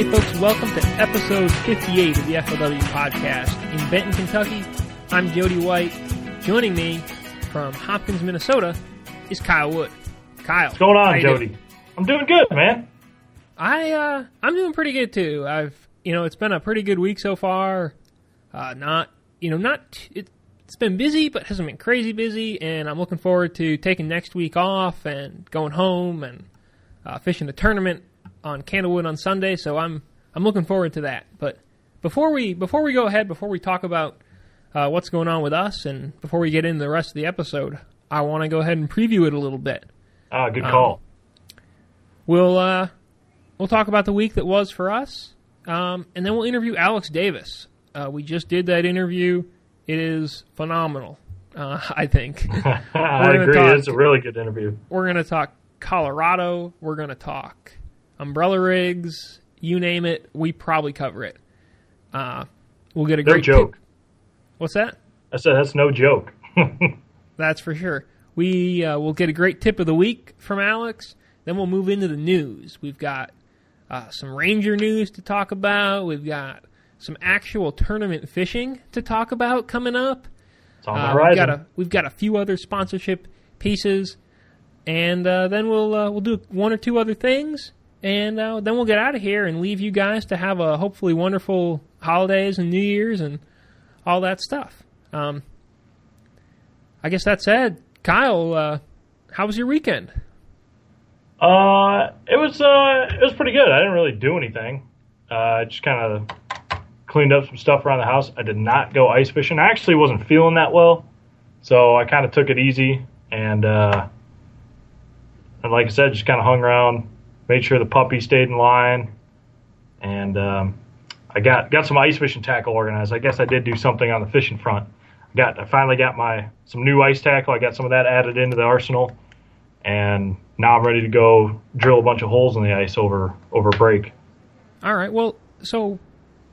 Hey folks, welcome to episode 58 of the FLW podcast. In Benton, Kentucky, I'm Jody White. Joining me from Hopkins, Minnesota is Kyle Wood. Kyle. What's going on, Jody? doing? I'm doing good, man. I uh I'm doing pretty good too. I've you know, it's been a pretty good week so far. Uh not, you know, not it, it's been busy but hasn't been crazy busy and I'm looking forward to taking next week off and going home and uh, fishing the tournament on Candlewood on Sunday, so I'm I'm looking forward to that. But before we before we go ahead, before we talk about uh, what's going on with us, and before we get into the rest of the episode, I want to go ahead and preview it a little bit. Ah, good Um, call. We'll uh, we'll talk about the week that was for us, um, and then we'll interview Alex Davis. Uh, we just did that interview. It is phenomenal. Uh, I think I agree. talk- It's a really good interview. we're going to talk Colorado. We're going to talk umbrella rigs. You name it, we probably cover it. Uh, we'll get a great joke. tip- What's that? I said that's no joke. That's for sure. We uh, will get a great tip of the week from Alex. Then we'll move into the news. We've got uh, some Ranger news to talk about. We've got some actual tournament fishing to talk about coming up. It's on the Uh, we've got a we've got a few other sponsorship pieces, and uh, then we'll uh, we'll do one or two other things, and uh, then we'll get out of here and leave you guys to have a hopefully wonderful holidays and New Year's and all that stuff. Um, I guess that said, Kyle, uh, how was your weekend? Uh, it was uh, it was pretty good. I didn't really do anything. Uh, I just kind of cleaned up some stuff around the house. I did not go ice fishing. I actually wasn't feeling that well, so I kind of took it easy and uh, and like I said, just kind of hung around, made sure the puppy stayed in line, and um, I got got some ice fishing tackle organized. I guess I did do something on the fishing front. Got I finally got my some new ice tackle. I got some of that added into the arsenal and now I'm ready to go drill a bunch of holes in the ice over over break. All right, well, so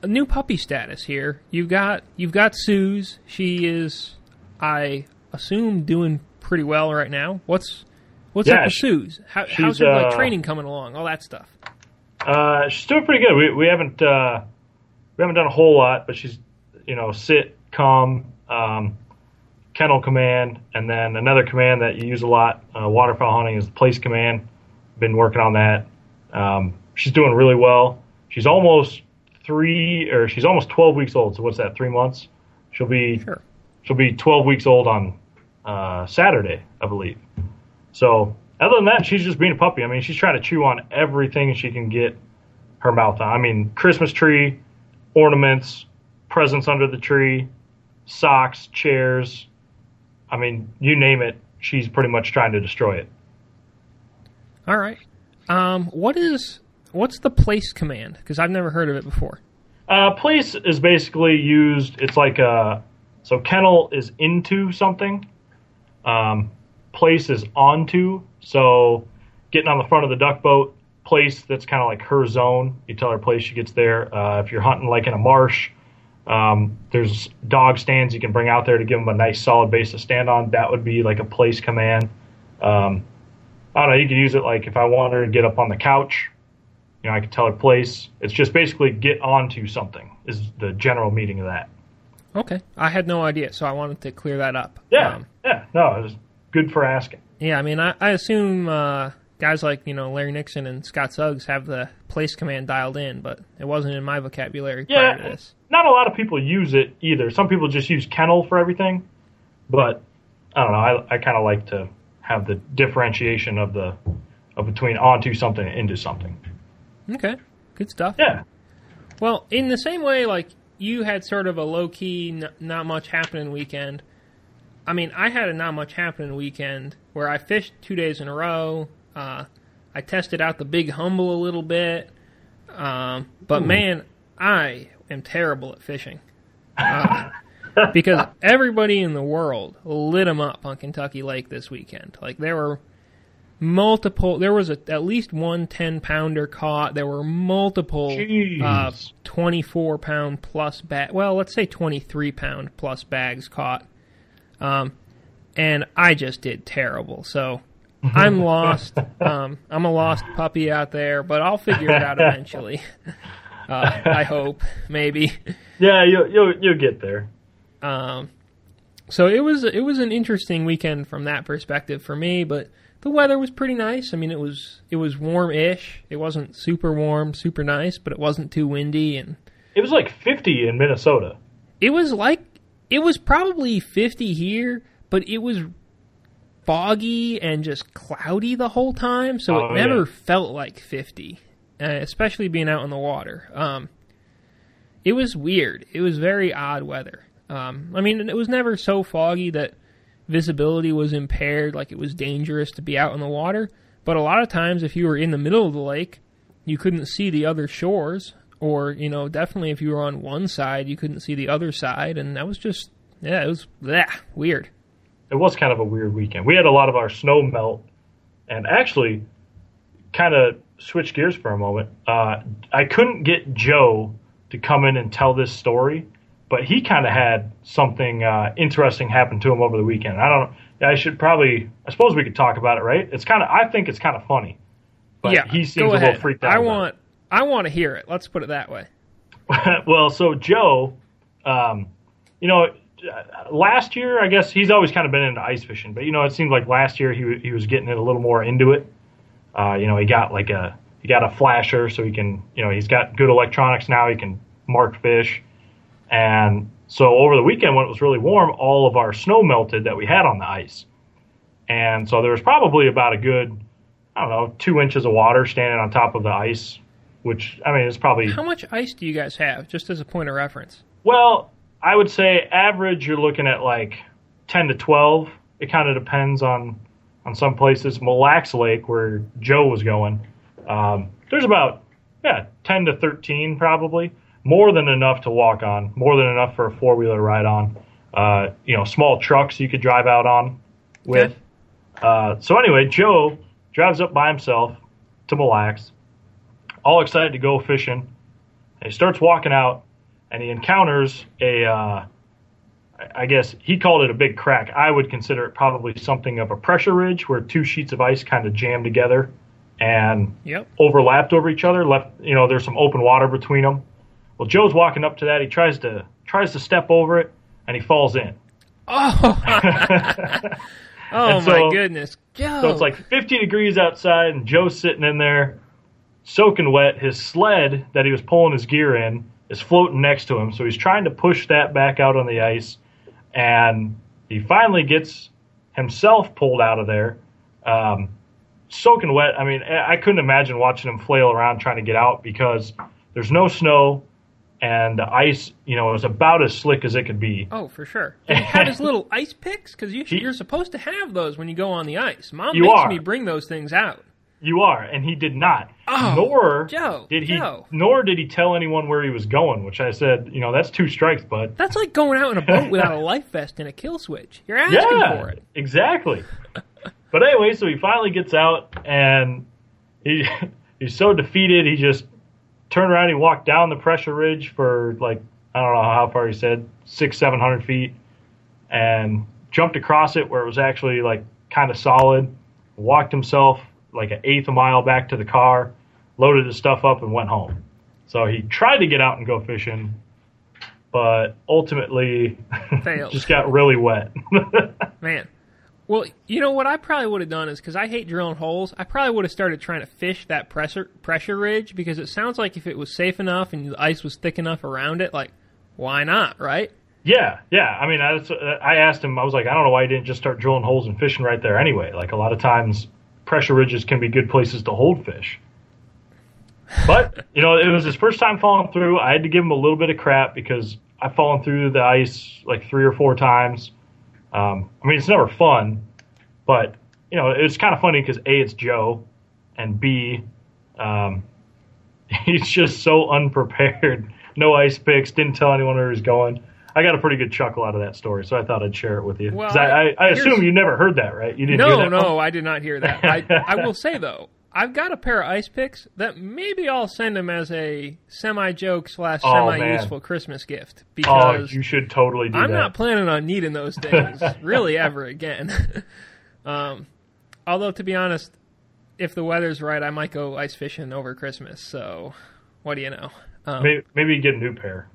a new puppy status here. You've got you've got Suze. She is, I assume, doing pretty well right now. What's what's Yeah, up with Suze? How, how's her like uh, training coming along? All that stuff. Uh, she's doing pretty good. We we haven't uh, we haven't done a whole lot, but she's you know sit, come, um, kennel command, and then another command that you use a lot uh, waterfowl hunting is the place command. Been working on that. Um, she's doing really well. She's almost three or she's almost twelve weeks old. So what's that? Three months. She'll be Sure. she'll be 12 weeks old on uh, Saturday, I believe. So other than that, she's just being a puppy. I mean, she's trying to chew on everything she can get her mouth on. I mean, Christmas tree, ornaments, presents under the tree, socks, chairs. I mean, you name it, she's pretty much trying to destroy it. All right. Um, what is what's the place command? Because I've never heard of it before. Uh, place is basically used. It's like a so kennel is into something. Um, place is onto. So getting on the front of the duck boat. Place that's kind of like her zone. You tell her place she gets there. Uh, if you're hunting like in a marsh, um, there's dog stands you can bring out there to give them a nice solid base to stand on. That would be like a place command. Um, I don't know. You could use it like if I want her to get up on the couch, you know, I could tell her place. It's just basically get onto something is the general meaning of that. Okay, I had no idea, so I wanted to clear that up. Yeah, Um, yeah. No, it was good for asking. yeah. I mean, I, I assume uh, guys like you know Larry Nixon and Scott Suggs have the place command dialed in, but it wasn't in my vocabulary prior to Yeah, this. not a lot of people use it either. Some people just use kennel for everything, but I don't know. I, I kind of like to have the differentiation of the of between onto something and into something. Okay, good stuff. Yeah, Well, in the same way, like you had sort of a low key, n- not much happening weekend. I mean, I had a not much happening weekend where I fished two days in a row. Uh, I tested out the big humble a little bit, um, but man, I am terrible at fishing. Uh, because everybody in the world lit them up on Kentucky Lake this weekend. Like there were multiple. There was a, at least one 10 pounder caught. There were multiple uh, 24 pound plus bag. Well, let's say 23 pound plus bags caught. Um, and I just did terrible. So I'm lost. Um, I'm a lost puppy out there, but I'll figure it out eventually. Uh, I hope, maybe. Yeah, you'll you'll you'll get there. Um, so it was it was an interesting weekend from that perspective for me, but the weather was pretty nice. I mean, it was it was warm-ish. It wasn't super warm, super nice, but it wasn't too windy, and it was like 50 in Minnesota. It was like it was probably 50 here, but it was foggy and just cloudy the whole time, so oh, it never yeah. felt like 50, uh, especially being out in the water. Um, it was weird. It was very odd weather. Um, I mean, it was never so foggy that visibility was impaired, like it was dangerous to be out in the water. But a lot of times, if you were in the middle of the lake, you couldn't see the other shores, or you know, definitely if you were on one side, you couldn't see the other side, and that was just yeah, it was bleh, weird. It was kind of a weird weekend. We had a lot of our snow melt, and actually, kind of switch gears for a moment. Uh, I couldn't get Joe to come in and tell this story but he kind of had something uh, interesting happen to him over the weekend. I don't. I should probably. I suppose we could talk about it, right? It's kind of. I think it's kind of funny. But yeah, he seems a little freaked out. I want. It. I want to hear it. Let's put it that way. well, so Joe, um, you know, last year I guess he's always kind of been into ice fishing, but you know, it seemed like last year he he was getting it a little more into it. Uh, you know, he got like a he got a flasher, so he can. You know, he's got good electronics now. He can mark fish. And so over the weekend, when it was really warm, all of our snow melted that we had on the ice. And so there was probably about a good, I don't know, two inches of water standing on top of the ice, which, I mean, it's probably. How much ice do you guys have, just as a point of reference? Well, I would say average, you're looking at like 10 to 12. It kind of depends on on some places. Mille Lacs Lake, where Joe was going, um, there's about, yeah, 10 to 13 probably more than enough to walk on, more than enough for a four wheeler ride on. Uh, you know, small trucks you could drive out on with. Uh, so anyway, Joe drives up by himself to Mille Lacs, all excited to go fishing. And he starts walking out, and he encounters a. Uh, I guess he called it a big crack. I would consider it probably something of a pressure ridge where two sheets of ice kind of jammed together and yep. overlapped over each other. Left, you know, there's some open water between them. Well, Joe's walking up to that. He tries to tries to step over it, and he falls in. Oh, oh so, my goodness, Joe! So it's like 50 degrees outside, and Joe's sitting in there, soaking wet. His sled that he was pulling his gear in is floating next to him, so he's trying to push that back out on the ice, and he finally gets himself pulled out of there. Um, soaking wet. I mean, I couldn't imagine watching him flail around trying to get out because there's no snow and the ice, you know, it was about as slick as it could be. Oh, for sure. Did he have his little ice picks? Because you, are supposed to have those when you go on the ice. Mom makes are. me bring those things out. You are, and he did not. Oh, nor Joe, did he. Joe. Nor did he tell anyone where he was going. Which I said, you know, that's two strikes, bud. That's like going out in a boat without a life vest and a kill switch. You're asking yeah, for it. Exactly. but anyway, so he finally gets out, and he he's so defeated. He just turned around. He walked down the pressure ridge for like I don't know how far he said six, seven hundred feet, and jumped across it where it was actually like kind of solid. Walked himself like an eighth a mile back to the car, loaded his stuff up, and went home. So he tried to get out and go fishing, but ultimately failed. just got really wet. Man, well, you know what I probably would have done is because I hate drilling holes. I probably would have started trying to fish that pressure pressure ridge because it sounds like if it was safe enough and the ice was thick enough around it, like why not, right? Yeah, yeah. I mean, I, uh, I asked him. I was like, I don't know why he didn't just start drilling holes and fishing right there anyway. Like a lot of times, pressure ridges can be good places to hold fish. But you know, it was his first time falling through. I had to give him a little bit of crap because I've fallen through the ice like three or four times um, I mean, it's never fun, but you know, it's kind of funny because a, it's Joe, and b, um, he's just so unprepared. No ice picks. Didn't tell anyone where he's going. I got a pretty good chuckle out of that story, so I thought I'd share it with you. Well, I, I, I assume you never heard that, right? You didn't. No, no, one? I did not hear that. I, I will say though, I've got a pair of ice picks that maybe I'll send him as a semi joke slash Oh, semi useful Christmas gift Oh, because you should totally do I'm that. not planning on needing those things really ever again. um, although to be honest, if the weather's right, I might go ice fishing over Christmas. So, what do you know? Um, maybe, maybe you get a new pair.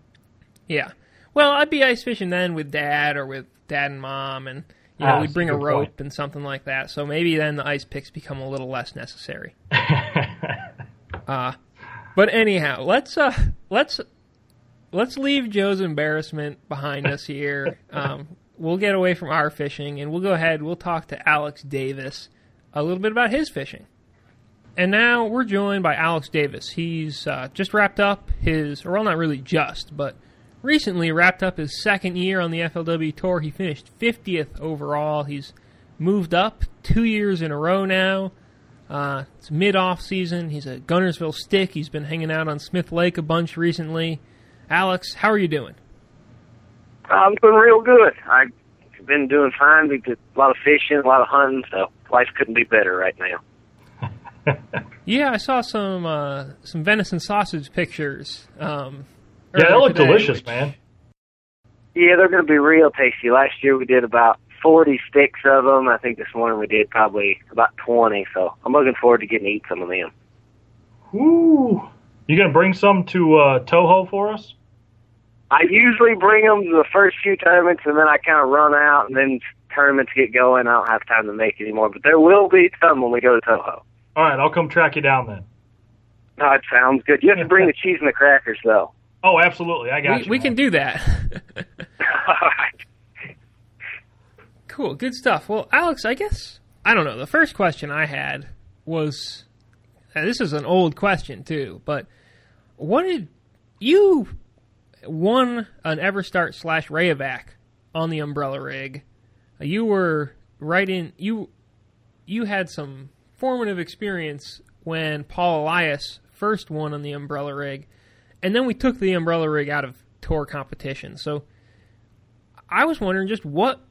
yeah. Well, I'd be ice fishing then with dad or with dad and mom, and you know Ah, we'd bring a rope point. and something like that. So maybe then the ice picks become a little less necessary. Uh, but anyhow, let's uh, let's let's leave Joe's embarrassment behind us here. Um, we'll get away from our fishing, and we'll go ahead. We'll talk to Alex Davis a little bit about his fishing. And now we're joined by Alex Davis. He's uh, just wrapped up his, or well, not really just, but recently wrapped up his second year on the FLW Tour. He finished 50th overall. He's moved up two years in a row now. Uh, it's mid off season. He's a Guntersville stick. He's been hanging out on Smith Lake a bunch recently. Alex, how are you doing? I'm doing real good. I've been doing fine. We did a lot of fishing, a lot of hunting, so life couldn't be better right now. Yeah, I saw some uh, some venison sausage pictures. Um, yeah, that earlier looked today, delicious, which- man. Yeah, they're going to be real tasty. Last year we did about 40 sticks of them. I think this morning we did probably about 20, so I'm looking forward to getting to eat some of them. Woo! You gonna bring some to uh, Toho for us? I usually bring them to the first few tournaments, and then I kind of run out, and then tournaments get going. I don't have time to make anymore, but there will be some when we go to Toho. All right, I'll come track you down then. No, it sounds good. You have to bring the cheese and the crackers, though. Oh, absolutely, I got We, you. we man. can do that. Cool, good stuff. Well, Alex, I guess I don't know. The first question I had was, this is an old question too, but what did you won an Everstart slash Rayovac on the umbrella rig? You were right in you. You had some formative experience when Paul Elias first won on the umbrella rig, and then we took the umbrella rig out of tour competition. So I was wondering just what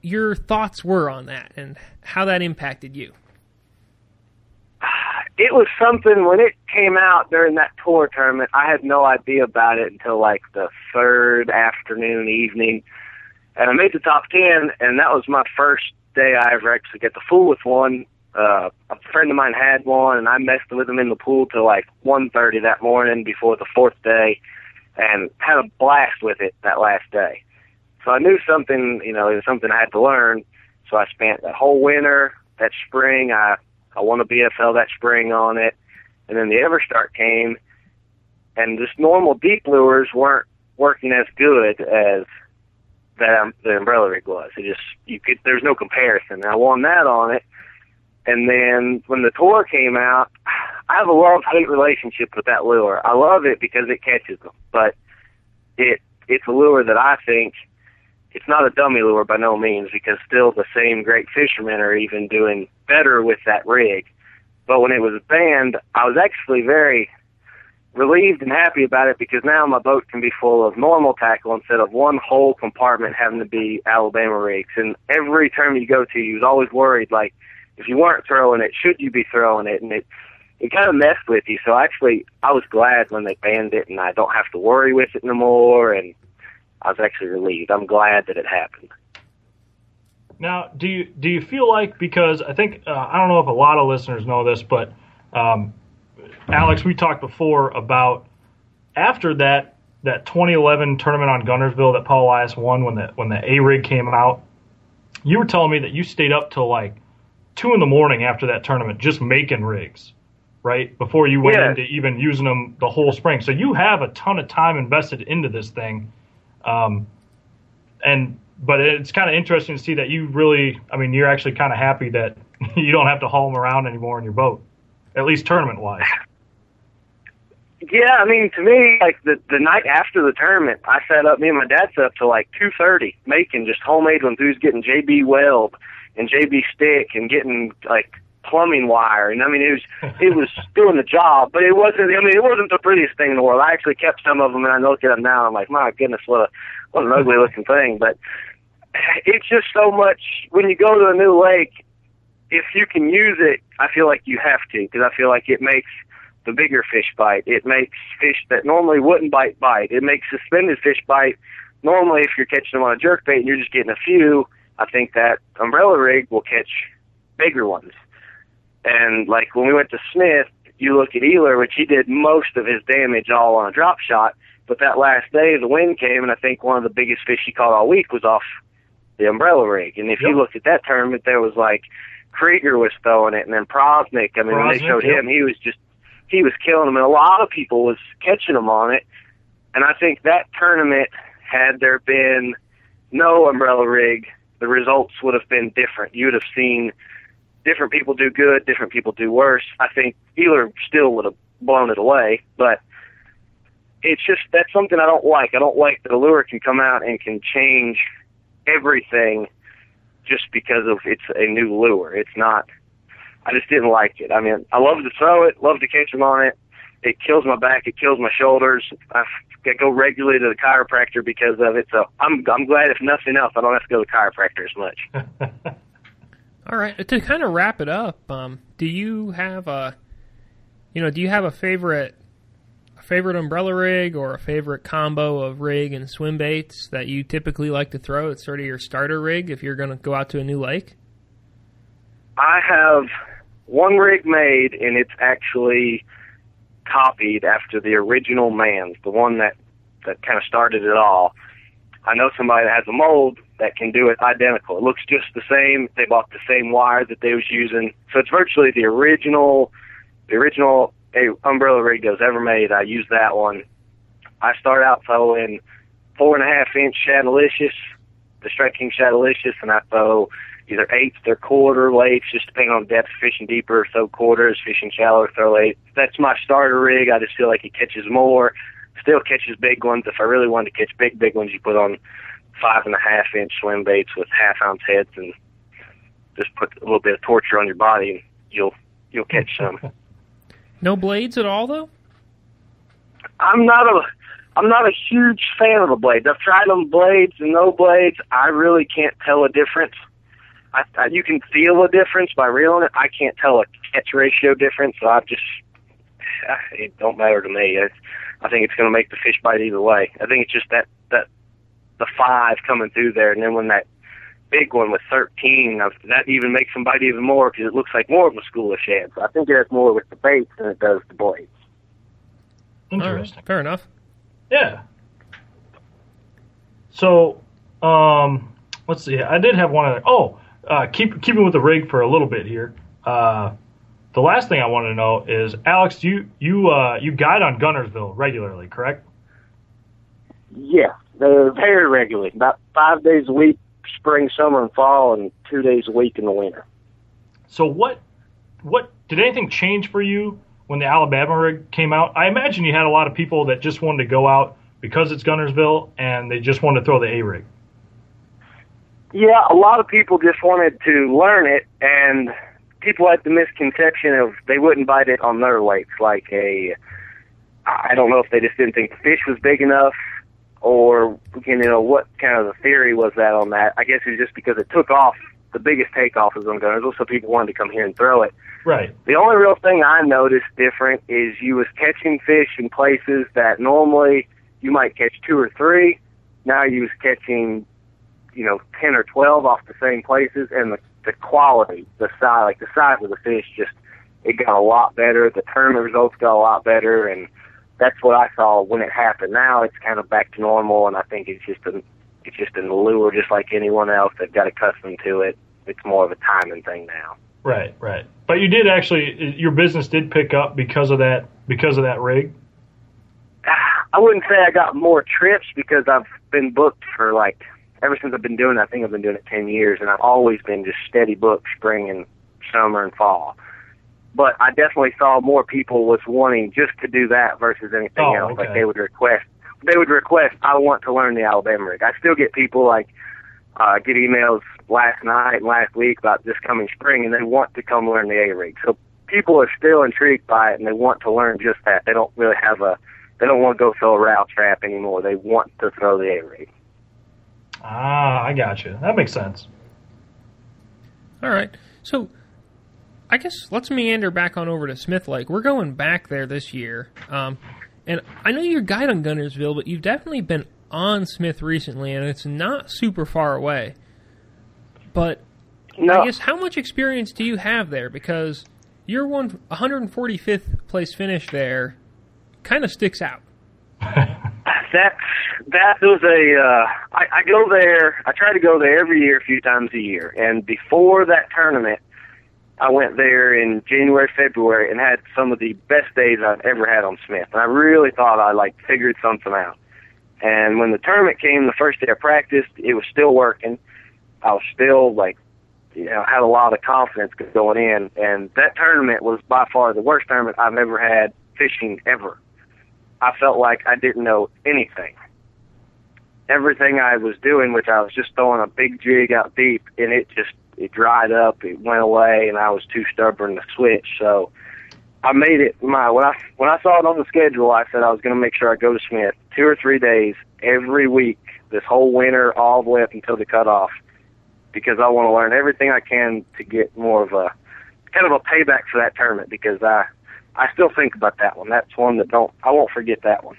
your thoughts were on that and how that impacted you. it was something when it came out during that tour tournament. I had no idea about it until like the third afternoon, evening, and I made the top ten, and that was my first day I ever actually get to fool with one. Uh, a friend of mine had one, and I messed with him in the pool till like one thirty that morning before the fourth day, and had a blast with it that last day. So I knew something, you know, it was something I had to learn. So I spent that whole winter, that spring, I I won a BFL that spring on it, and then the Everstart came, and just normal deep lures weren't working as good as that um, the umbrella rig was. It just you could there's no comparison. I won that on it, and then when the tour came out, I have a love hate relationship with that lure. I love it because it catches them, but it it's a lure that I think it's not a dummy lure by no means because still the same great fishermen are even doing better with that rig. But when it was banned, I was actually very relieved and happy about it because now my boat can be full of normal tackle instead of one whole compartment having to be Alabama rigs. And every tournament you go to, you was always worried like if you weren't throwing it, should you be throwing it? And it it kind of messed with you. So actually, I was glad when they banned it, and I don't have to worry with it no more. And I was actually relieved. I'm glad that it happened. Now, do you do you feel like because I think uh, I don't know if a lot of listeners know this, but um, Alex, we talked before about after that that 2011 tournament on Guntersville that Paul Elias won when the when the A rig came out. You were telling me that you stayed up till like two in the morning after that tournament just making rigs, right? Before you went Yeah. into even using them the whole spring. So you have a ton of time invested into this thing. Um, and but it's kind of interesting to see that you really i mean you're actually kind of happy that you don't have to haul them around anymore in your boat at least tournament wise Yeah, I mean, to me, like the the night after the tournament, I sat up. Me and my dad sat up to like two thirty, making just homemade ones. Was getting JB weld and JB stick and getting like plumbing wire, and I mean it was it was doing the job, but it wasn't. I mean it wasn't the prettiest thing in the world. I actually kept some of them, and I look at them now. I'm like, my goodness, what a what an ugly looking thing. But it's just so much when you go to a new lake. If you can use it, I feel like you have to because I feel like it makes the bigger fish bite. It makes fish that normally wouldn't bite bite. It makes suspended fish bite. Normally, if you're catching them on a jerk bait and you're just getting a few, I think that umbrella rig will catch bigger ones. And like when we went to Smith, you look at Ehrler, which he did most of his damage all on a drop shot. But that last day, the wind came, and I think one of the biggest fish he caught all week was off the umbrella rig. And if Yep. you looked at that tournament, there was like Krieger was throwing it, and then Prosnick. I mean, when they showed yep. him, he was just he was killing them, and a lot of people was catching them on it. And I think that tournament, had there been no umbrella rig, the results would have been different. You would have seen different people do good, different people do worse. I think Ehrler still would have blown it away, but it's just that's something I don't like. I don't like that a lure can come out and can change everything just because of it's a new lure. It's not. I just didn't like it. I mean, I love to throw it, love to catch them on it. It kills my back, it kills my shoulders. I I go regularly to the chiropractor because of it. So I'm I'm glad if nothing else, I don't have to go to the chiropractor as much. All right. To kind of wrap it up, um, do you have a, you know, do you have a favorite, a favorite umbrella rig or a favorite combo of rig and swim baits that you typically like to throw? It's sort of your starter rig if you're going to go out to a new lake. I have one rig made, and it's actually copied after the original man's, the one that that kind of started it all. I know somebody that has a mold that can do it identical. It looks just the same. They bought the same wire that they was using, so it's virtually the original, the original a umbrella rig that was ever made. I use that one. I start out throwing four and a half inch Shadalicious, the Strike King and I throw either eighths or quarter weights, just depending on depth. Fishing deeper, throw quarters. Fishing shallower, throw eighths. That's my starter rig. I just feel like it catches more. Still catches big ones. If I really wanted to catch big, big ones, you put on five and a half inch swim baits with half ounce heads and just put a little bit of torture on your body, and you'll you'll catch some. No blades at all, though. I'm not a I'm not a huge fan of the blades. I've tried them blades and no blades. I really can't tell a difference. I, I you can feel a difference by reeling it. I can't tell a catch ratio difference. So I just it don't matter to me. It's, I think it's going to make the fish bite either way. I think it's just that that the five coming through there, and then when that big one with 13, uh, that even makes them bite even more because it looks like more of a school of shad. So I think it has more with the baits than it does the blades. All right, Interesting. fair enough. Yeah. So, um, let's see. I did have one other. Oh, uh, keep keeping with the rig for a little bit here. Uh, the last thing I want to know is, Alex, you you uh, you guide on Guntersville regularly, correct? Yeah, they're very regularly, about five days a week, spring, summer, and fall, and two days a week in the winter. So what what did anything change for you when the Alabama rig came out? I imagine you had a lot of people that just wanted to go out because it's Guntersville and they just wanted to throw the A rig. Yeah, a lot of people just wanted to learn it, and people had the misconception of they wouldn't bite it on their lakes. Like a, I don't know if they just didn't think the fish was big enough, or you know what kind of the theory was that on that. I guess it was just because it took off. The biggest takeoff was on Guntersville, so people wanted to come here and throw it. Right. The only real thing I noticed different is you was catching fish in places that normally you might catch two or three. Now you was catching, you know, ten or twelve off the same places, and the the quality, the size, like the size of the fish, just it got a lot better. The tournament results got a lot better, and that's what I saw when it happened. Now it's kind of back to normal, and I think it's just a it's just a lure, just like anyone else that got accustomed to it. It's more of a timing thing now. Right, right. But you did actually, your business did pick up because of that, because of that rig. I wouldn't say I got more trips because I've been booked for like ever since I've been doing it. I think I've been doing it ten years, and I've always been just steady booked spring and summer and fall. But I definitely saw more people was wanting just to do that versus anything Oh, else. Like they would request, they would request, I want to learn the Alabama rig. I still get people like, uh, get emails last night and last week about this coming spring, and they want to come learn the A rig. So people are still intrigued by it, and they want to learn just that. They don't really have a, they don't want to go throw a route trap anymore. They want to throw the A rig. Ah, I got you. That makes sense. All right. So I guess let's meander back on over to Smith Lake. We're going back there this year. Um, and I know you're a guide on Guntersville, but you've definitely been on Smith recently, and it's not super far away. But No, I guess how much experience do you have there? Because your one 145th place finish there kind of sticks out. that that was a. Uh, I, I go there. I try to go there every year, a few times a year. And before that tournament, I went there in January, February, and had some of the best days I've ever had on Smith. And I really thought I like figured something out. And when the tournament came, the first day I practiced, it was still working. I was still like, you know, had a lot of confidence going in. And that tournament was by far the worst tournament I've ever had fishing ever. I felt like I didn't know anything. Everything I was doing, which I was just throwing a big jig out deep, and it just it dried up, it went away, and I was too stubborn to switch. So I made it my when I when I saw it on the schedule, I said I was going to make sure I go to Smith two or three days every week this whole winter, all the way up until the cutoff, because I want to learn everything I can to get more of a kind of a payback for that tournament because I I still think about that one. That's one that don't I won't forget that one.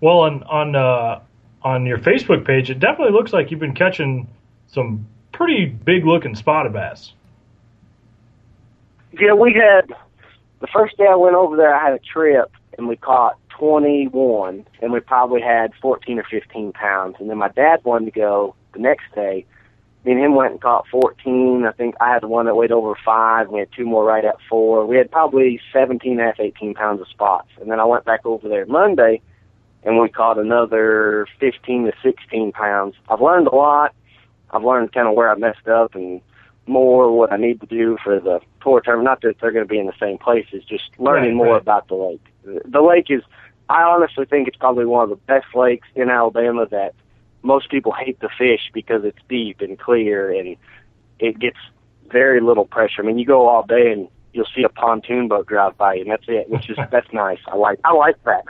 Well, on on uh, on your Facebook page, it definitely looks like you've been catching some pretty big looking spotted bass. Yeah, we had the first day I went over there. I had a trip and we caught 21, and we probably had 14 or 15 pounds. And then my dad wanted to go the next day. Me and him went and caught 14. I think I had one that weighed over five. We had two more right at four. We had probably 17 and a half, 18 pounds of spots. And then I went back over there Monday, and we caught another 15 to 16 pounds. I've learned a lot. I've learned kind of where I messed up and more what I need to do for the tour term. Not that they're going to be in the same places, just learning Right, more right. about the lake. The lake is, I honestly think it's probably one of the best lakes in Alabama that most people hate to fish because it's deep and clear and it gets very little pressure. I mean, you go all day and you'll see a pontoon boat drive by you, and that's it. Which is that's nice. I like I like that.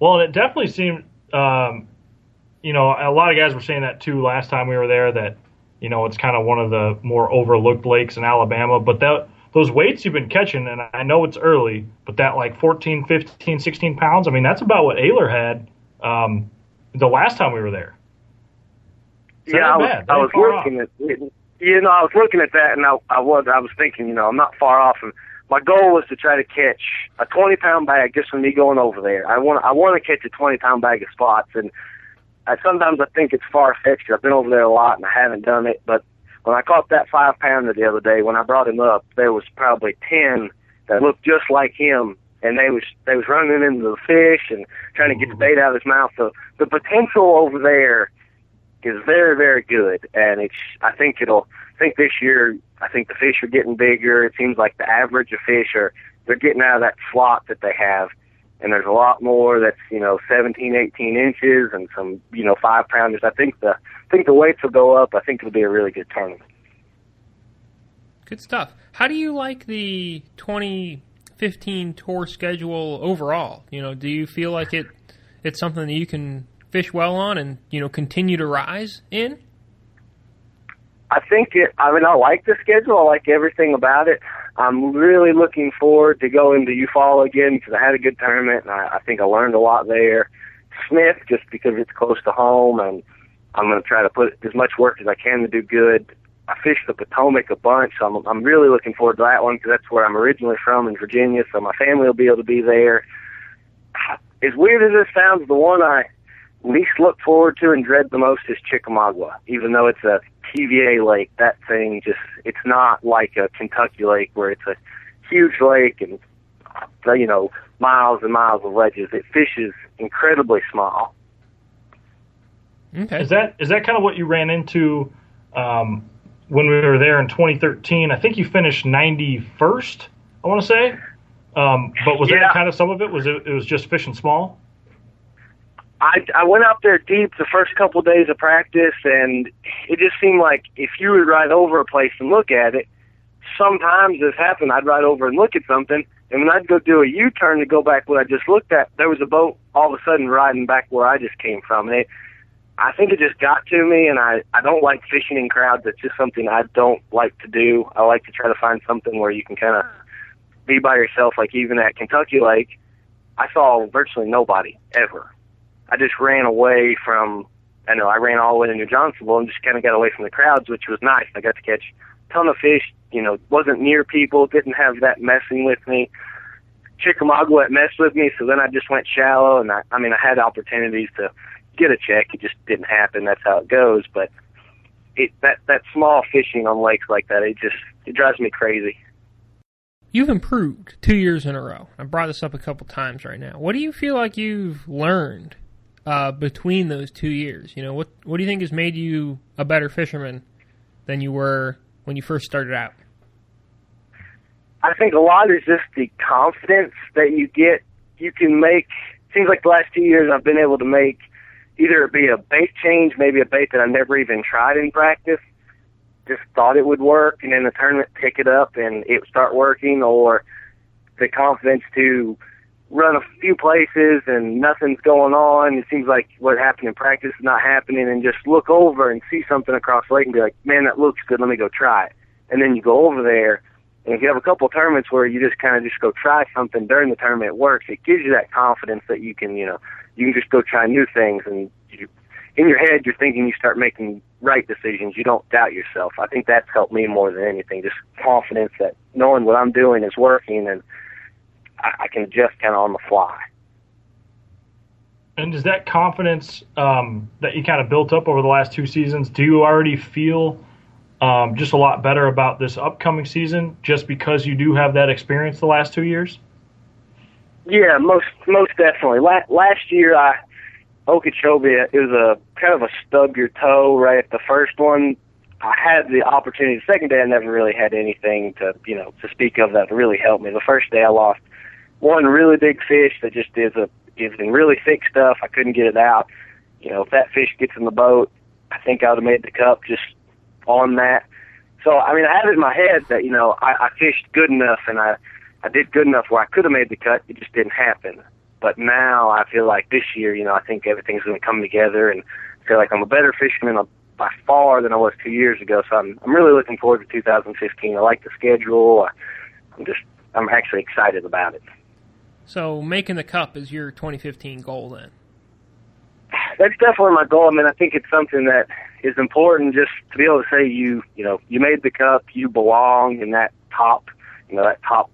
Well, it definitely seemed, um, you know, a lot of guys were saying that too last time we were there. That you know it's kind of one of the more overlooked lakes in Alabama. But that those weights you've been catching, and I know it's early, but that like 14, 15, 16 pounds. I mean, that's about what Ehrler had um, the last time we were there. Yeah, I was, I was far off. looking at. You know, I was looking at that, and I, I was, I was thinking, you know, I'm not far off. And my goal was to try to catch a 20 pound bag just from me going over there. I want, I want to catch a 20 pound bag of spots, and I, sometimes I think it's far fetched. I've been over there a lot, and I haven't done it. But when I caught that five pounder the other day, when I brought him up, there was probably 10 that looked just like him. And they was they was running into the fish and trying to get the bait out of his mouth. So the potential over there is very, very good, and it's. I think it'll. I think this year, I think the fish are getting bigger. It seems like the average of fish are they're getting out of that slot that they have, and there's a lot more that's you know 17, 18 inches, and some you know five pounders. I think the I think the weights will go up. I think it'll be a really good tournament. Good stuff. How do you like the 2015 tour schedule overall? You know, do you feel like it it's something that you can fish well on and you know continue to rise in? I think it. I mean, I like the schedule. I like everything about it. I'm really looking forward to going to Eufaula again because I had a good tournament and I, I think I learned a lot there. Smith, just because it's close to home, and I'm going to try to put as much work as I can to do good. I fished the Potomac a bunch, so I'm, I'm really looking forward to that one because that's where I'm originally from in Virginia. So my family will be able to be there. As weird as this sounds, the one I least look forward to and dread the most is Chickamauga, even though it's a TVA lake. That thing just, it's not like a Kentucky lake where it's a huge lake and, uh, you know, miles and miles of ledges. It fishes incredibly small. Okay. Is that is that kind of what you ran into um, when we were there in 2013? I think you finished 91st. I want to say. Um, but was Yeah. that kind of some of it? Was it? It was just fishing small. I I went out there deep the first couple of days of practice, and it just seemed like if you would ride over a place and look at it, sometimes this happened. I'd ride over and look at something, and when I'd go do a U-turn to go back what I just looked at, there was a boat all of a sudden riding back where I just came from. And it, I think it just got to me, and I I don't like fishing in crowds. It's just something I don't like to do. I like to try to find something where you can kind of be by yourself. Like even at Kentucky Lake, I saw virtually nobody ever. I just ran away from. I know I ran all the way to New Johnsonville and just kind of got away from the crowds, which was nice. I got to catch a ton of fish. You know, wasn't near people, didn't have that messing with me. Chickamauga messed with me, so then I just went shallow, and I, I mean, I had opportunities to get a check. It just didn't happen. That's how it goes. But it that that small fishing on lakes like that, it just it drives me crazy. You've improved two years in a row. I brought this up a couple times right now. What do you feel like you've learned uh, between those two years? You know, what what do you think has made you a better fisherman than you were when you first started out? I think a lot is just the confidence that you get. You can make. Seems like the last two years I've been able to make either it be a bait change, maybe a bait that I never even tried in practice, just thought it would work, and in the tournament pick it up and it would start working, or the confidence to run a few places and nothing's going on. It seems like what happened in practice is not happening, and just look over and see something across the lake and be like, man, that looks good. Let me go try it. And then you go over there, and if you have a couple of tournaments where you just kind of just go try something during the tournament, it works. It gives you that confidence that you can, you know, you can just go try new things and you in your head you're thinking you start making right decisions. You don't doubt yourself. I think that's helped me more than anything. Just confidence that knowing what i'm doing is working and i, I can adjust kind of on the fly. And does that confidence um, that you kind of built up over the last two seasons do you already feel um, just a lot better about this upcoming season just because you do have that experience the last two years yeah, most most definitely. La- last year, I Okeechobee, it was a kind of a stub your toe right at the first one. I had the opportunity. The second day, I never really had anything to you know to speak of that really helped me. The first day, I lost one really big fish that just is a is in really thick stuff. I couldn't get it out. You know, if that fish gets in the boat, I think I would have made the cup just on that. So I mean, I have it in my head that you know I, I fished good enough and I I did good enough where I could have made the cut. It just didn't happen. But now I feel like this year, you know, I think everything's going to come together, and I feel like I'm a better fisherman uh, by far than I was two years ago. So I'm I'm really looking forward to 2015. I like the schedule. I'm just I'm actually excited about it. So making the cup is your 2015 goal then? That's definitely my goal. I mean, I think it's something that is important just to be able to say you you know you made the cup, you belong in that top you know that top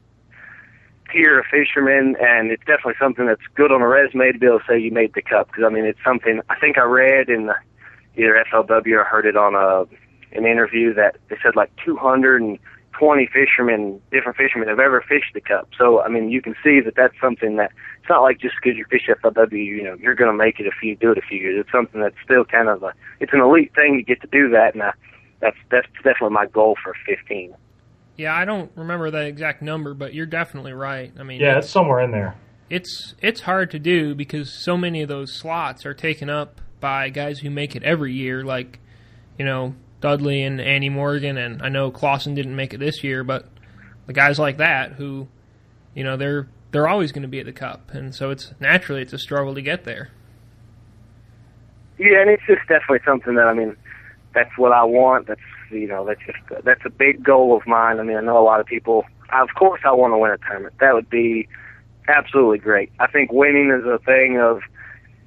tier of fishermen, and it's definitely something that's good on a resume to be able to say you made the cup. Because I mean, it's something I think I read in the, either FLW or heard it on a an interview that they said like 220 fishermen, different fishermen, have ever fished the cup. So I mean, you can see that that's something that it's not like just because you fish FLW, you know, you're going to make it if you do it a few years. It's something that's still kind of a, it's an elite thing to get to do that, and I, that's that's definitely my goal for 15. Yeah, I don't remember the exact number, but you're definitely right. I mean, yeah, it's, it's somewhere in there. It's it's hard to do because so many of those slots are taken up by guys who make it every year, like you know Dudley and Andy Morgan, and I know Clausen didn't make it this year, but the guys like that who, you know, they're they're always going to be at the Cup, and so it's naturally it's a struggle to get there. Yeah, and it's just definitely something that I mean, that's what I want. That's you know that's just that's a big goal of mine. I mean, I know a lot of people. Of course, I want to win a tournament. That would be absolutely great. I think winning is a thing of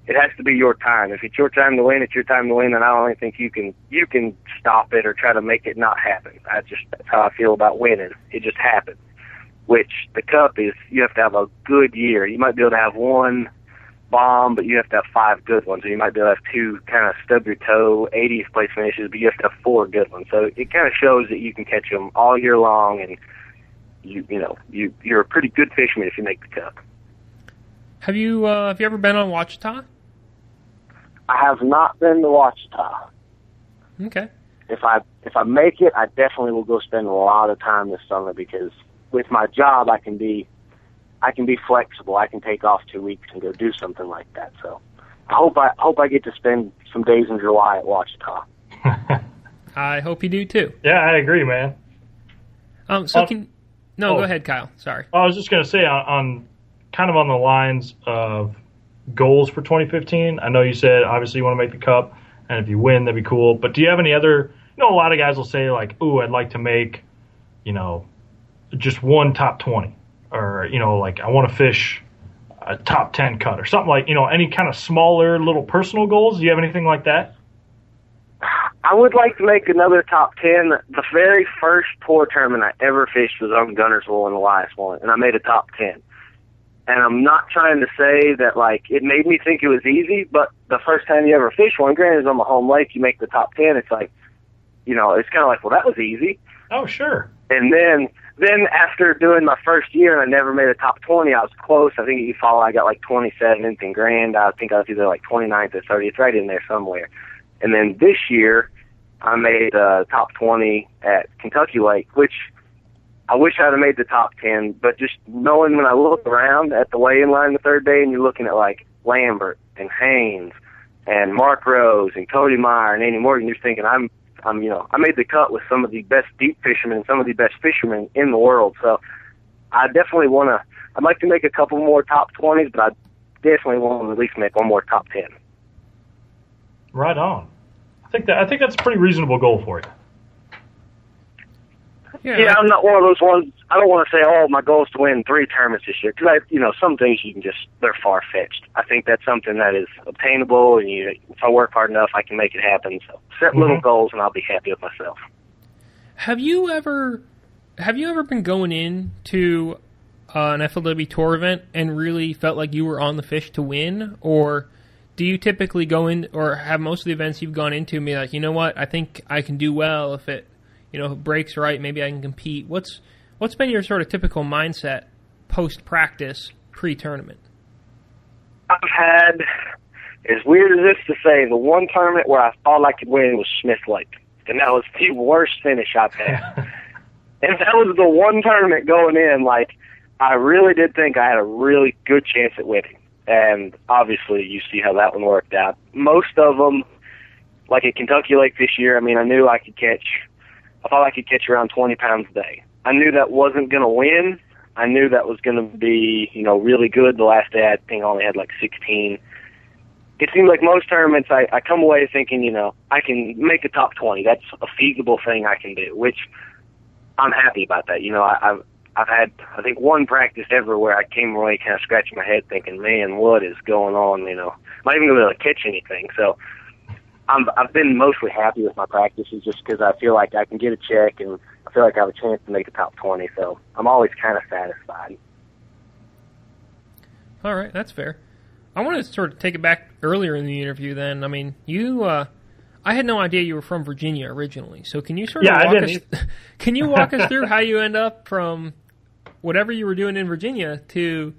it has to be your time. If it's your time to win, it's your time to win, and I don't think you can you can stop it or try to make it not happen. I just that's how I feel about winning. It just happens. Which the cup is, you have to have a good year. You might be able to have one bomb, but you have to have five good ones. So you might be able to have two kind of stub your toe, 80th place finishes, but you have to have four good ones. So it kind of shows that you can catch them all year long, and you you know you you're a pretty good fisherman if you make the cup. Have you uh, have you ever been on Ouachita? I have not been to Ouachita. Okay. If I if I make it, I definitely will go spend a lot of time this summer because with my job I can be I can be flexible. I can take off two weeks and go do something like that. So I hope I hope I get to spend some days in July at Ouachita. I hope you do too. Yeah, I agree, man. Um, so Uh, can no, oh. go ahead, Kyle. Sorry. I was just going to say on, on kind of on the lines of goals for 2015. I know you said obviously you want to make the cup, and if you win, that'd be cool. But do you have any other? You know, a lot of guys will say like, "Ooh, I'd like to make, you know, just one top 20, or you know, like I want to fish a top 10 cut or something like you know any kind of smaller little personal goals. Do you have anything like that? I would like to make another top ten. The very first tour tournament I ever fished was on Guntersville in Elias won, and I made a top ten. And I'm not trying to say that like it made me think it was easy, but the first time you ever fish one, granted on the home lake, you make the top ten. It's like, you know, it's kind of like, well, that was easy. Oh, sure. And then then after doing my first year and I never made a top 20, I was close. I think you follow, I got like 27th in grand. I think I was either like 29th or 30th, right in there somewhere. And then this year, I made uh, top 20 at Kentucky Lake, which I wish I'd have made the top 10. But just knowing when I look around at the weigh-in line the third day, and you're looking at like Lambert and Haynes and Mark Rose and Cody Meyer and Andy Morgan, you're thinking I'm I'm you know I made the cut with some of the best deep fishermen and some of the best fishermen in the world. So I definitely want to. I'd like to make a couple more top 20s, but I definitely want to at least make one more top 10. Right on. I think that I think that's a pretty reasonable goal for you. Yeah, Yeah, I'm not one of those ones. I don't want to say, "Oh, my goal is to win three tournaments this year," because I, you know, some things you can just they're far fetched. I think that's something that is obtainable, and you, if I work hard enough, I can make it happen. So set little Mhm. goals, and I'll be happy with myself. Have you ever have you ever been going in to uh, an FLW tour event and really felt like you were on the fish to win, or do you typically go in or have most of the events you've gone into and be like, you know what, I think I can do well if it, you know, it breaks right, maybe I can compete. What's what's been your sort of typical mindset post practice, pre tournament? I've had, as weird as this to say, the one tournament where I thought I could win was Smith Lake, and that was the worst finish I've had. and that was the one tournament going in. Like, I really did think I had a really good chance at winning, and obviously, you see how that one worked out. Most of them, like at Kentucky Lake this year, I mean, I knew I could catch. I thought I could catch around 20 pounds a day. I knew that wasn't going to win. I knew that was going to be, you know, really good. The last day I think I only had like 16. It seemed like most tournaments I, I come away thinking, you know, I can make the top 20. That's a feasible thing I can do, which I'm happy about that. You know, I, I've I've had I think one practice ever where I came away kind of scratching my head thinking, man, what is going on? You know, am I even going to be able to catch anything? So I'm I've been mostly happy with my practices just because I feel like I can get a check and I feel like I have a chance to make the top 20. So I'm always kind of satisfied. All right, that's fair. I want to sort of take it back earlier in the interview. Then, I mean, you, uh, I had no idea you were from Virginia originally. So, can you sort of Yeah, I walk us? didn't can you walk us through how you end up from whatever you were doing in Virginia to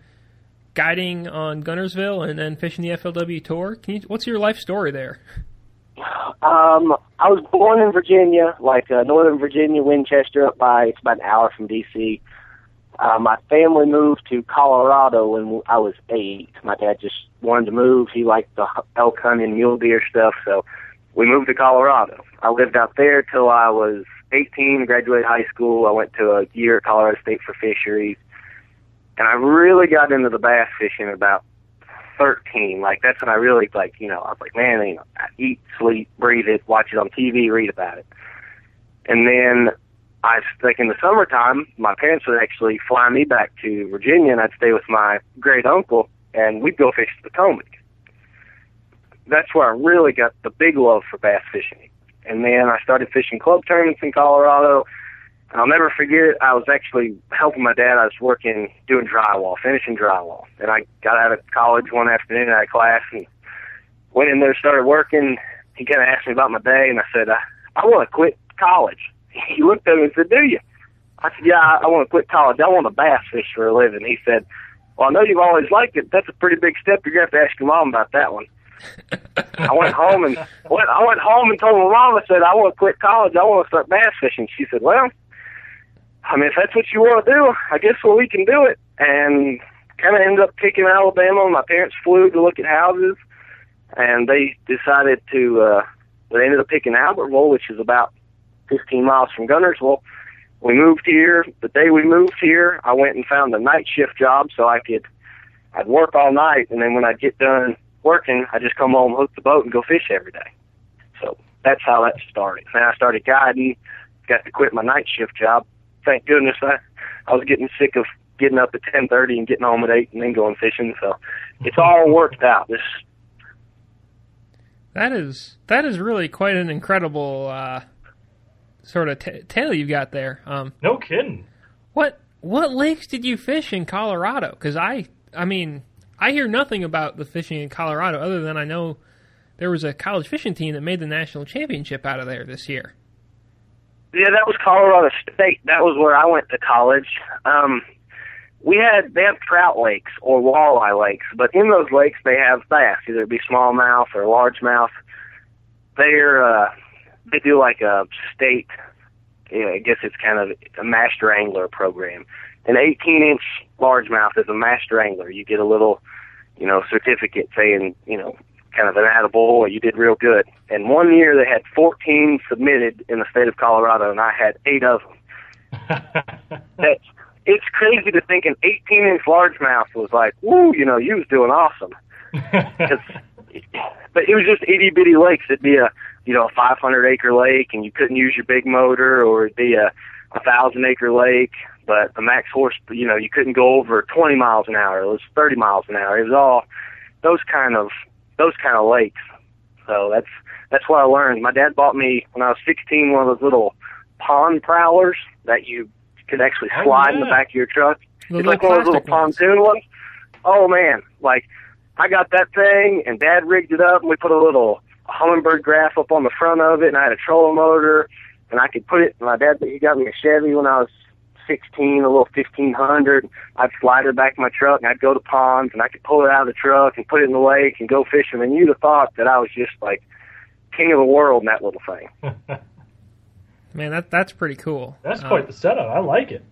guiding on Guntersville and then fishing the FLW tour? Can you? What's your life story there? Um, I was born in Virginia, like uh, Northern Virginia, Winchester, up by it's about an hour from D.C. Uh, my family moved to Colorado when I was eight. My dad just wanted to move. He liked the elk hunting, mule deer stuff, so we moved to Colorado. I lived out there till I was 18, graduated high school. I went to a year at Colorado State for fisheries, and I really got into the bass fishing about 13. Like that's when I really like, you know, I was like, man, you know, I eat, sleep, breathe it, watch it on TV, read about it. And then I like in the summertime, my parents would actually fly me back to Virginia, and I'd stay with my great uncle, and we'd go fish the Potomac. That's where I really got the big love for bass fishing. And then I started fishing club tournaments in Colorado. And I'll never forget, I was actually helping my dad. I was working, doing drywall, finishing drywall. And I got out of college one afternoon out of class and went in there, started working. He kind of asked me about my day, and I said, I, I want to quit college. He looked at me and said, Do you? I said, Yeah, I, I want to quit college. I want to bass fish for a living. He said, Well, I know you've always liked it. That's a pretty big step. You're going to have to ask your mom about that one. I went home and went, I went home and told my mom. I said, I want to quit college. I want to start bass fishing. She said, Well, I mean, if that's what you want to do, I guess well we can do it. And kind of ended up picking Alabama. My parents flew to look at houses, and they decided to. uh They ended up picking Albertville, which is about 15 miles from Guntersville. We moved here. The day we moved here, I went and found a night shift job so I could. I'd work all night, and then when I'd get done working, I'd just come home, hook the boat, and go fish every day. So that's how that started. Then I started guiding. Got to quit my night shift job. Thank goodness I I was getting sick of getting up at ten thirty and getting home at eight and then going fishing. So it's all worked out. This That is that is really quite an incredible uh, sort of t- tale you've got there. Um, No kidding. what what lakes did you fish in Colorado? Because I I mean I hear nothing about the fishing in Colorado other than I know there was a college fishing team that made the national championship out of there this year. Yeah, that was Colorado State. That was where I went to college. Um, we had they have trout lakes or walleye lakes, but in those lakes they have bass, either it be smallmouth or largemouth. They're uh, they do like a state. Yeah, I guess it's kind of a master angler program. An 18 inch largemouth is a master angler. You get a little, you know, certificate saying, you know, kind of an attaboy, you did real good. And one year they had 14 submitted in the state of Colorado, and I had eight of them. That's it's crazy to think an 18 inch largemouth was like, woo, you know, you was doing awesome. but it was just itty bitty lakes. It'd be a you know a 500 acre lake, and you couldn't use your big motor, or it'd be a a thousand acre lake. But the max horse, you know, you couldn't go over 20 miles an hour. It was 30 miles an hour. It was all those kind of those kind of lakes. So that's that's what I learned. My dad bought me when I was 16 one of those little pond prowlers that you could actually Oh, slide in the back of your truck. The it's like one of those little ones. pontoon ones. Oh man, like I got that thing and Dad rigged it up and we put a little Humminbird graph up on the front of it and I had a trolling motor and I could put it. My dad he got me a Chevy when I was 16, a little 1500. I'd slide it back in my truck and I'd go to ponds and I could pull it out of the truck and put it in the lake and go fishing. And you'd have thought that I was just like king of the world in that little thing. Man, that that's pretty cool. That's Uh, quite the setup. I like it.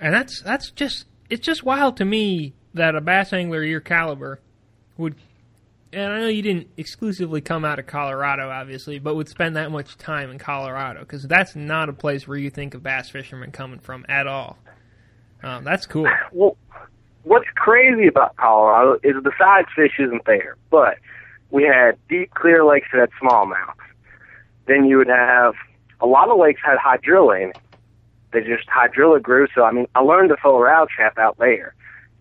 and that's that's just it's just wild to me that a bass angler your caliber would and I know you didn't exclusively come out of Colorado obviously but would spend that much time in Colorado because that's not a place where you think of bass fishermen coming from at all um, that's cool Well, what's crazy about Colorado is the side fish isn't there, but we had deep, clear lakes that had smallmouth. Then you would have a lot of lakes had hydrilla in it. They just hydrilla grew. So I mean, I learned to throw a round trap out there,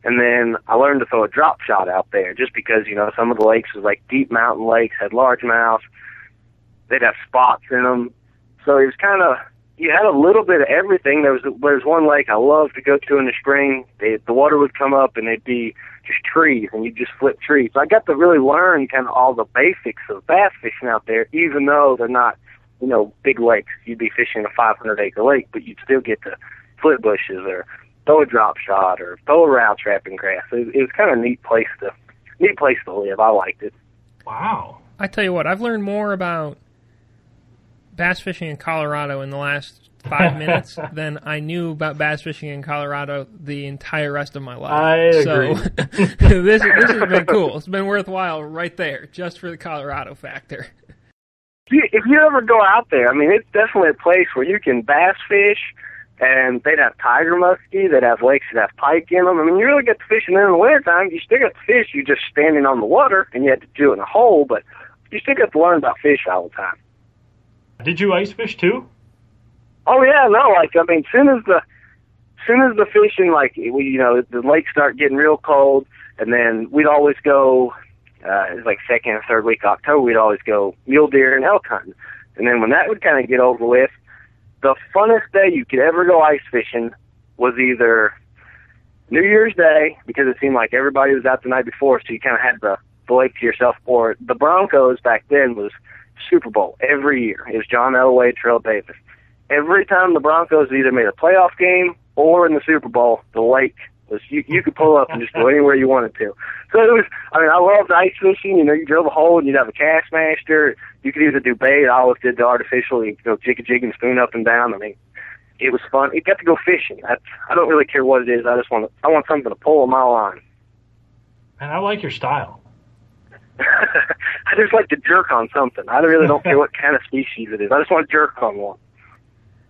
and then I learned to throw a drop shot out there, just because you know some of the lakes was like deep mountain lakes had largemouth. They'd have spots in them, so it was kind of you had a little bit of everything. There was there's one lake I love to go to in the spring. They, the water would come up and it'd be just trees, and you'd just flip trees. So I got to really learn kind of all the basics of bass fishing out there, even though they're not, you know, big lakes. You'd be fishing a 500 acre lake, but you'd still get to flip bushes or throw a drop shot or throw a route trap in grass. It, it was kind of a neat place to neat place to live. I liked it. Wow. I tell you what I've learned more about bass fishing in Colorado in the last five minutes than I knew about bass fishing in Colorado the entire rest of my life. I So agree. this this has been cool. It's been worthwhile right there, just for the Colorado factor. If you ever go out there, I mean, it's definitely a place where you can bass fish, and they'd have tiger muskie, they'd have lakes that have pike in them. I mean, you really get to fishing in the wintertime. You still get to fish, you're just standing on the water, and you have to do it in a hole, but you still get to learn about fish all the time. Did you ice fish too? Oh yeah, no, like I mean, soon as the soon as the fishing, like we, you know, the lakes start getting real cold, and then we'd always go. Uh, it was like second or third week of October. We'd always go mule deer and elk hunting, and then when that would kind of get over with, the funnest day you could ever go ice fishing was either New Year's Day because it seemed like everybody was out the night before, so you kind of had the, the lake to yourself. Or the Broncos back then was Super Bowl every year. It was John Elway, Terrell Davis every time the Broncos either made a playoff game or in the Super Bowl, the lake you you could pull up and just go anywhere you wanted to. So it was I mean, I loved ice fishing, you know, you drove a hole and you'd have a Kastmaster. You could either do bait, I always did the artificial, you know, jig a jig and spoon up and down. I mean it was fun. It got to go fishing. I, I don't really care what it is. I just want to, I want something to pull on my line. Man, I like your style. I just like to jerk on something. I really don't care what kind of species it is. I just want to jerk on one.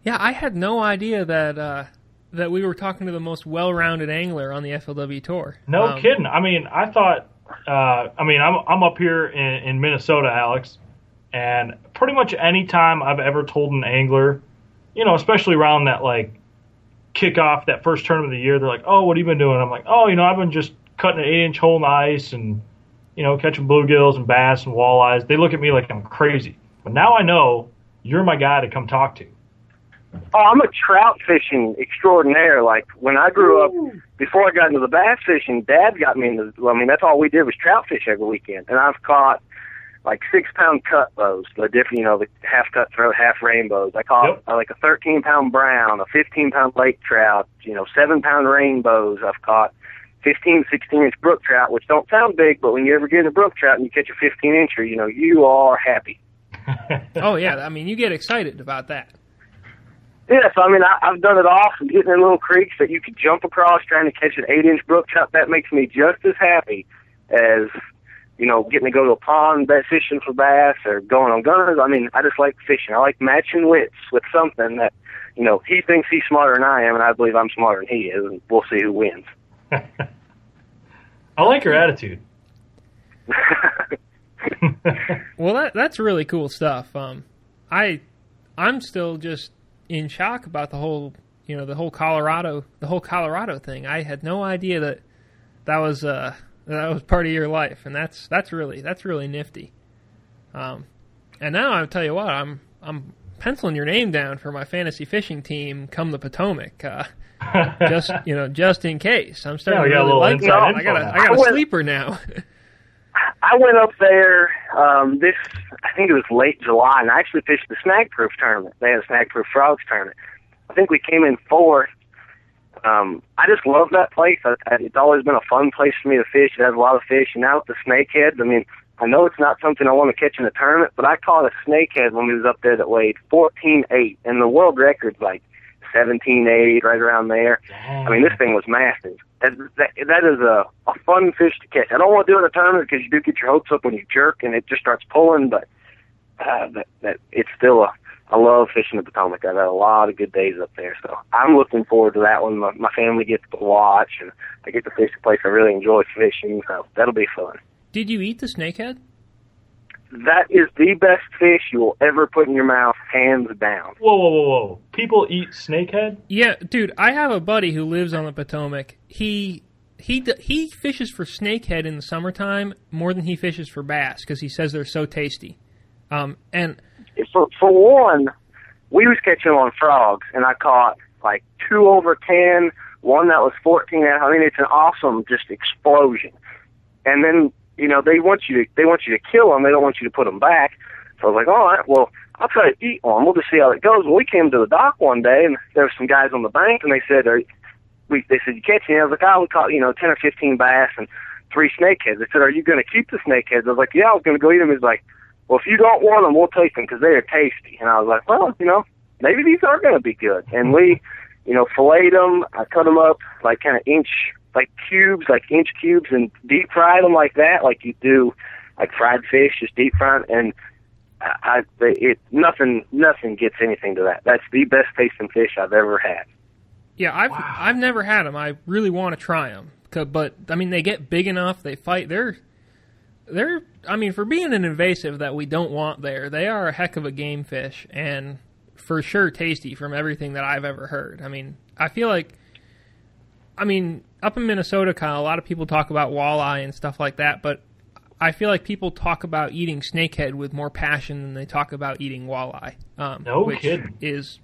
Yeah, I had no idea that uh, that we were talking to the most well-rounded angler on the FLW tour. No Um, kidding. I mean, I thought. Uh, I mean, I'm I'm up here in, in Minnesota, Alex, and pretty much any time I've ever told an angler, you know, especially around that like kickoff, that first tournament of the year, they're like, "Oh, what have you been doing?" I'm like, "Oh, you know, I've been just cutting an eight inch hole in the ice and you know catching bluegills and bass and walleyes." They look at me like I'm crazy, but now I know you're my guy to come talk to. Oh, I'm a trout fishing extraordinaire. Like when I grew up, before I got into the bass fishing, Dad got me into. Well, I mean, that's all we did was trout fish every weekend, and I've caught like six pound cut bows, the different, you know, the half cutthroat, half rainbows. I caught Yep. uh, like a 13 pound brown, a 15 pound lake trout, you know, seven pound rainbows. I've caught 15, 16 inch brook trout, which don't sound big, but when you ever get a brook trout and you catch a 15 incher, you know, you are happy. Oh yeah, I mean you get excited about that. Yeah, so I mean, I, I've done it all from getting in little creeks that you could jump across trying to catch an eight inch brook trout. That makes me just as happy as, you know, getting to go to a pond fishing for bass or going on gunners. I mean, I just like fishing. I like matching wits with something that, you know, he thinks he's smarter than I am, and I believe I'm smarter than he is, and we'll see who wins. I like your attitude. Well, that that's really cool stuff. Um, I I'm still just in shock about the whole you know the whole Colorado the whole Colorado thing. I had no idea that that was uh that was part of your life, and that's that's really that's really nifty. Um, and now I'll tell you what I'm I'm penciling your name down for my fantasy fishing team come the Potomac. Uh, just you know, just in case. I'm starting Yeah, to got a really little like inside that. I got a, got I a went- sleeper now. I went up there um, this, I think it was late July, and I actually fished the Snag Proof tournament. They had a Snag Proof Frogs tournament. I think we came in fourth. Um, I just love that place. I, I, it's always been a fun place for me to fish. It has a lot of fish, and now with the snakeheads, I mean, I know it's not something I want to catch in a tournament, but I caught a snakehead when we was up there that weighed fourteen eight, and the world record's like seventeen eight, right around there. I mean, this thing was massive. That, that, that is a, a fun fish to catch. I don't want to do it in a tournament because you do get your hopes up when you jerk and it just starts pulling, but uh, that, that it's still a. I love fishing the Potomac. I've had a lot of good days up there, so I'm looking forward to that one. My, my family gets to watch, and I get to fish a place I really enjoy fishing, so that'll be fun. Did you eat the snakehead? That is the best fish you will ever put in your mouth, hands down. Whoa, whoa, whoa, whoa! People eat snakehead? Yeah, dude, I have a buddy who lives on the Potomac. He he d- he fishes for snakehead in the summertime more than he fishes for bass because he says they're so tasty. Um, and for for one, we was catching on frogs, and I caught like two over ten, one that was fourteen. and a half. I mean, it's an awesome just explosion. And then you know they want you to they want you to kill them. They don't want you to put them back. So I was like, all right, well, I'll try to eat one. We'll just see how it goes. Well, we came to the dock one day, and there were some guys on the bank, and they said, are, we they said you catch any? I was like, oh, we caught you know ten or fifteen bass and three snakeheads. They said, are you going to keep the snakeheads? I was like, yeah, I was going to go eat them. He's like, well, if you don't want them, we'll take them because they are tasty. And I was like, well, you know, maybe these are going to be good. And we, you know, filleted them. I cut them up like kind of inch, like cubes, like inch cubes, and deep fry them like that, like you do, like fried fish, just deep fried. And I, I it nothing, nothing gets anything to that. That's the best tasting fish I've ever had. yeah, I've I've never had them. I really want to try them. But I mean, they get big enough. They fight. They're they're. I mean, for being an invasive that we don't want there, they are a heck of a game fish and for sure tasty from everything that I've ever heard. I mean, I feel like. I mean, up in Minnesota, Kyle, a lot of people talk about walleye and stuff like that, but I feel like people talk about eating snakehead with more passion than they talk about eating walleye. Um, No which kidding. Is,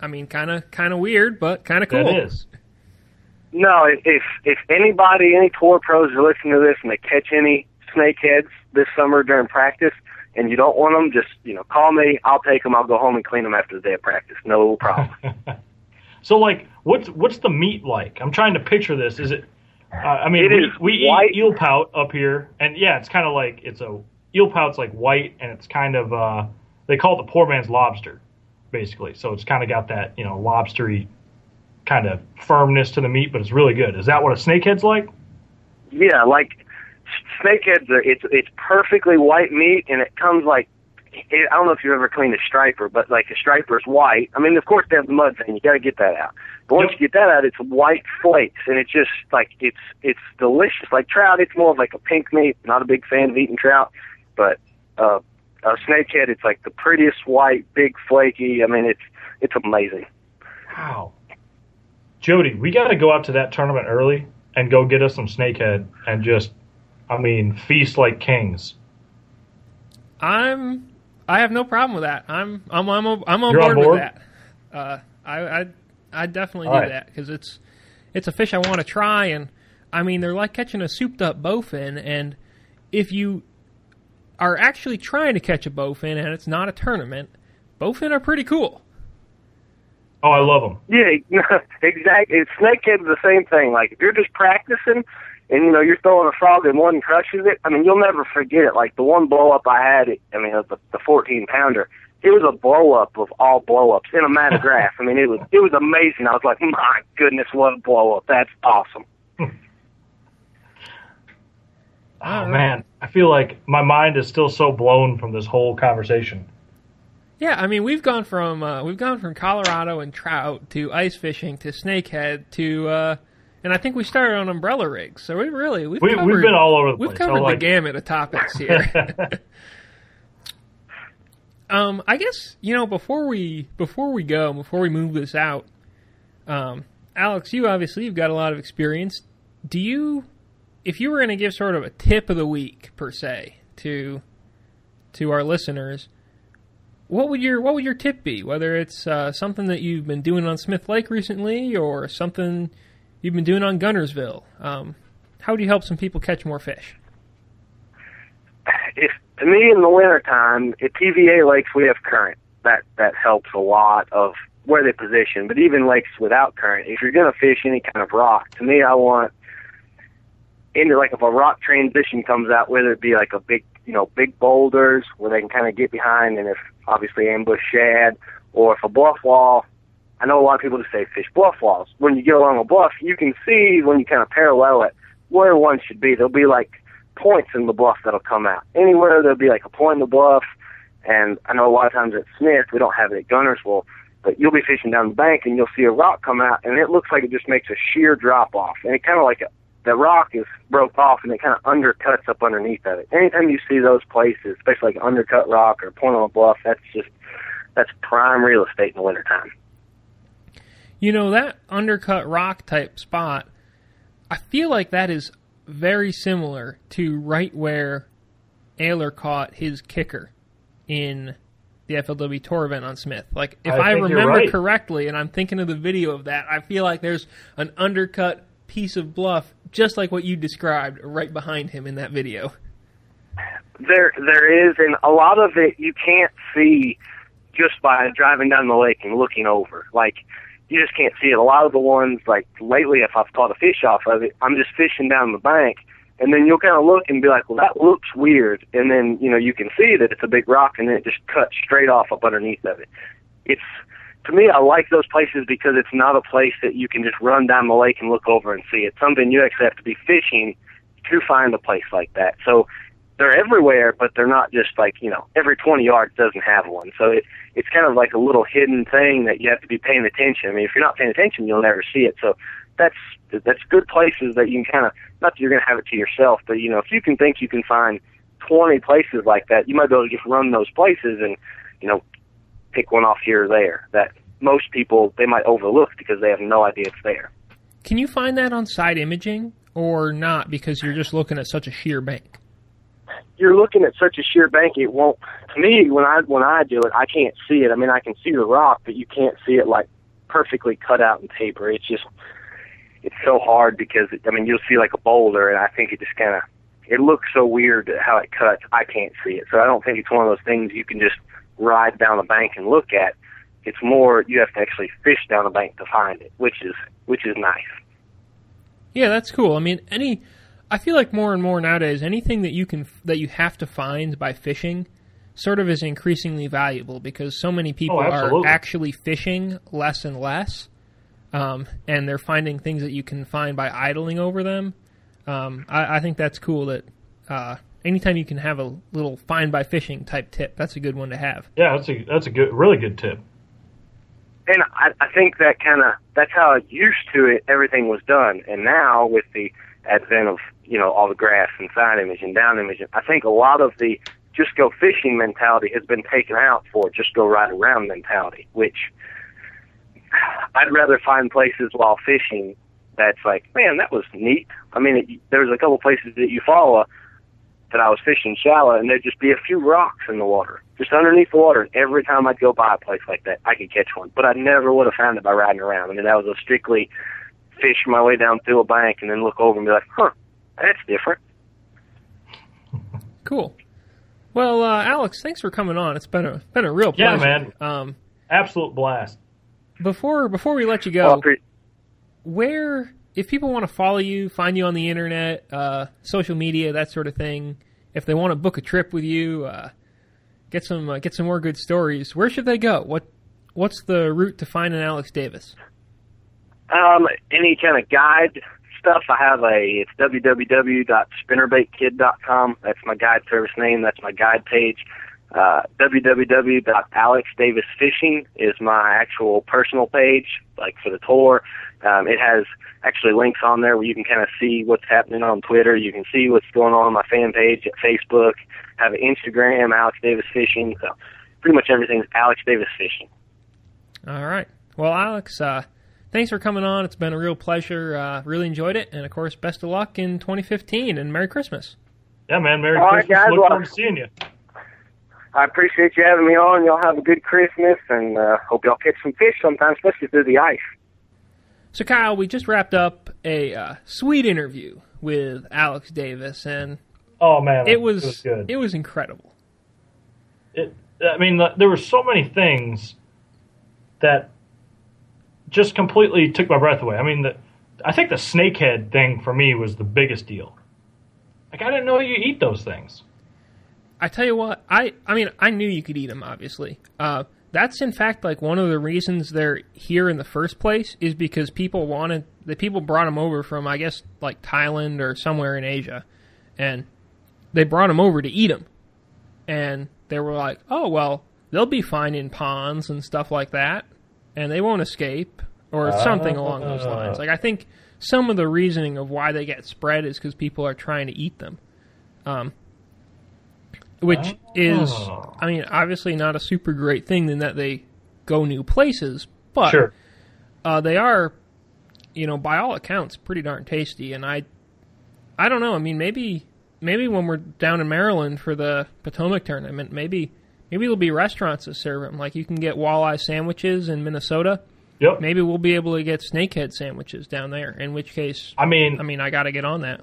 I mean, kind of kind of weird, but kind of cool. That is. No, if if if anybody, any tour pros are listening to this and they catch any snakeheads this summer during practice, and you don't want them, just you know, call me. I'll take them. I'll go home and clean them after the day of practice. No problem. So, like, what's what's the meat like? I'm trying to picture this. Is it? Uh, I mean, It we, is we eat eel pout up here, and yeah, it's kind of like it's a eel pout's like white, and it's kind of uh, they call it the poor man's lobster, basically. So it's kind of got that you know lobstery kind of firmness to the meat, but it's really good. Is that what a snakehead's like? yeah, like snakeheads are it's it's perfectly white meat, and it comes like it, I don't know if you've ever cleaned a striper, but like a striper is white. I mean, of course they have the mud thing. You got to get that out. But once Yep. you get that out, it's white flakes, and it's just like it's it's delicious. Like trout, it's more of like a pink meat. Not a big fan of eating trout, but uh, a snakehead, it's like the prettiest white, big, flaky. I mean, it's it's amazing. Wow. Jody, we got to go out to that tournament early and go get us some snakehead and just, I mean, feast like kings. I'm. I have no problem with that. I'm. I'm. I'm. I'm on board, on board? with that. Uh, I. I. I definitely All do right. that because it's. It's a fish I want to try, and I mean they're like catching a souped-up bowfin, and if you are actually trying to catch a bowfin and it's not a tournament, bowfin are pretty cool. Oh, I love them. Yeah, exactly. Snakehead's the same thing. Like if you're just practicing, and you know you're throwing a frog and one crushes it. I mean, you'll never forget it. Like the one blow up I had. I mean, the the 14 pounder. It was a blow up of all blow ups in a mat of grass. I mean, it was it was amazing. I was like, my goodness, what a blow up! That's awesome. Oh, man. I feel like my mind is still so blown from this whole conversation. Yeah, I mean we've gone from uh, we've gone from Colorado and trout to ice fishing to snakehead to uh, and I think we started on umbrella rigs. So we really we've We, covered, we've been all over the we've place. covered like, the gamut of topics here. um, I guess you know before we before we go before we move this out, um, Alex, you obviously you've got a lot of experience. Do you, if you were going to give sort of a tip of the week per se to to our listeners, what would your what would your tip be? Whether it's uh, something that you've been doing on Smith Lake recently, or something you've been doing on Guntersville, um, how would you help some people catch more fish? if to me in the wintertime, at TVA lakes we have current. That that helps a lot of where they position. But even lakes without current, if you're gonna fish any kind of rock, to me I want into like if a rock transition comes out, whether it be like a big you know, big boulders where they can kind of get behind and if obviously ambush shad or if a bluff wall I know a lot of people just say fish bluff walls. When you get along a bluff, you can see when you kind of parallel it where one should be. There'll be like points in the bluff that'll come out. Anywhere there'll be like a point in the bluff, and I know a lot of times at Smith we don't have it at Guntersville, but you'll be fishing down the bank and you'll see a rock come out, and it looks like it just makes a sheer drop off, and it kind of like a, the rock is broke off and it kind of undercuts up underneath of it. Anytime you see those places, especially like undercut rock or point on a bluff, that's just that's prime real estate in the wintertime. You know, that undercut rock type spot, I feel like that is very similar to right where Ehrler caught his kicker in the FLW tour event on Smith. Like, if I I, remember right. correctly, and I'm thinking of the video of that, I feel like there's an undercut piece of bluff, just like what you described, right behind him in that video. There, there is, and a lot of it you can't see just by driving down the lake and looking over. Like, you just can't see it. A lot of the ones, like lately, if I've caught a fish off of it, I'm just fishing down the bank, and then you'll kind of look and be like, "Well, that looks weird," and then you know you can see that it's a big rock, and then it just cuts straight off up underneath of it. It's to me, I like those places because it's not a place that you can just run down the lake and look over and see. It's something you actually have to be fishing to find a place like that. So they're everywhere, but they're not just like you know every 20 yards doesn't have one. So it it's kind of like a little hidden thing that you have to be paying attention. I mean, if you're not paying attention, you'll never see it. So that's that's good places that you can kind of not that you're going to have it to yourself, but you know if you can think you can find 20 places like that, you might be able to just run those places and you know pick one off here or there that most people they might overlook because they have no idea it's there. Can you find that on side imaging or not because you're just looking at such a sheer bank? You're looking at such a sheer bank it won't to me when i when i do it i can't see it. I mean i can see the rock but you can't see it like perfectly cut out in paper. It's just it's so hard because it, i mean you'll see like a boulder and i think it just kind of it looks so weird how it cuts. I can't see it. So i don't think it's one of those things you can just ride down the bank and look at. It's more you have to actually fish down the bank to find it which is which is nice. Yeah, that's cool. I mean, any I feel like more and more nowadays anything that you can that you have to find by fishing sort of is increasingly valuable because so many people are actually fishing less and less. Um, and they're finding things that you can find by idling over them. Um, I, I think that's cool that uh, anytime you can have a little find by fishing type tip, that's a good one to have. Yeah, that's a that's a good, really good tip. and I, I think that kind of that's how used to it everything was done. And now with the advent of you know all the graphs and side image and down image, I think a lot of the just go fishing mentality has been taken out for just go right around mentality, which I'd rather find places while fishing that's like, man, that was neat. I mean, it, there's a couple places that you follow that I was fishing shallow, and there'd just be a few rocks in the water, just underneath the water. And every time I'd go by a place like that, I could catch one, but I never would have found it by riding around. I mean, that was a strictly fish my way down through a bank and then look over and be like, huh, that's different. Cool. Well, uh, Alex, thanks for coming on. It's been a been a real Yeah, man. Um, Absolute blast. before before we let you Well, go, pre- where if people want to follow you, find you on the internet, uh, social media, that sort of thing, if they want to book a trip with you, uh, get some uh, get some more good stories, where should they go? What what's the route to find an Alex Davis? Um, any kind of guide stuff, I have a, it's www.spinnerbaitkid.com. That's my guide service name. That's my guide page. Uh, www.alexdavisfishing is my actual personal page, like for the tour. Um, it has actually links on there where you can kind of see what's happening on Twitter. You can see what's going on on my fan page at Facebook. I Have an Instagram, Alex Davis Fishing. So pretty much everything's Alex Davis Fishing. All right. Well, Alex, uh, thanks for coming on. It's been a real pleasure. Uh, really enjoyed it, and of course, best of luck in 2015 and Merry Christmas. Yeah, man. Merry All right, Christmas. guys, Look well- forward to seeing you. I appreciate you having me on. Y'all have a good Christmas, and uh, hope y'all catch some fish sometime, especially through the ice. So, Kyle, we just wrapped up a uh, sweet interview with Alex Davis, and Oh man, it was it was good. it was incredible. it, I mean, there were so many things that just completely took my breath away. I mean, the, I think the snakehead thing for me was the biggest deal. Like, I didn't know you eat those things. I tell you what, I I mean, I knew you could eat them. Obviously, uh, that's in fact like one of the reasons they're here in the first place is because people wanted the people brought them over from I guess like Thailand or somewhere in Asia, and they brought them over to eat them, and they were like, oh well, they'll be fine in ponds and stuff like that, and they won't escape or something along those lines. Like I think some of the reasoning of why they get spread is because people are trying to eat them. Um, which is, Oh. I mean, obviously not a super great thing in that they go new places, but Sure. uh, they are, you know, by all accounts, pretty darn tasty. And I, I don't know. I mean, maybe, maybe when we're down in Maryland for the Potomac tournament, maybe, maybe there'll be restaurants that serve them. Like you can get walleye sandwiches in Minnesota. Yep. Maybe we'll be able to get snakehead sandwiches down there. In which case, I mean, I mean, I got to get on that.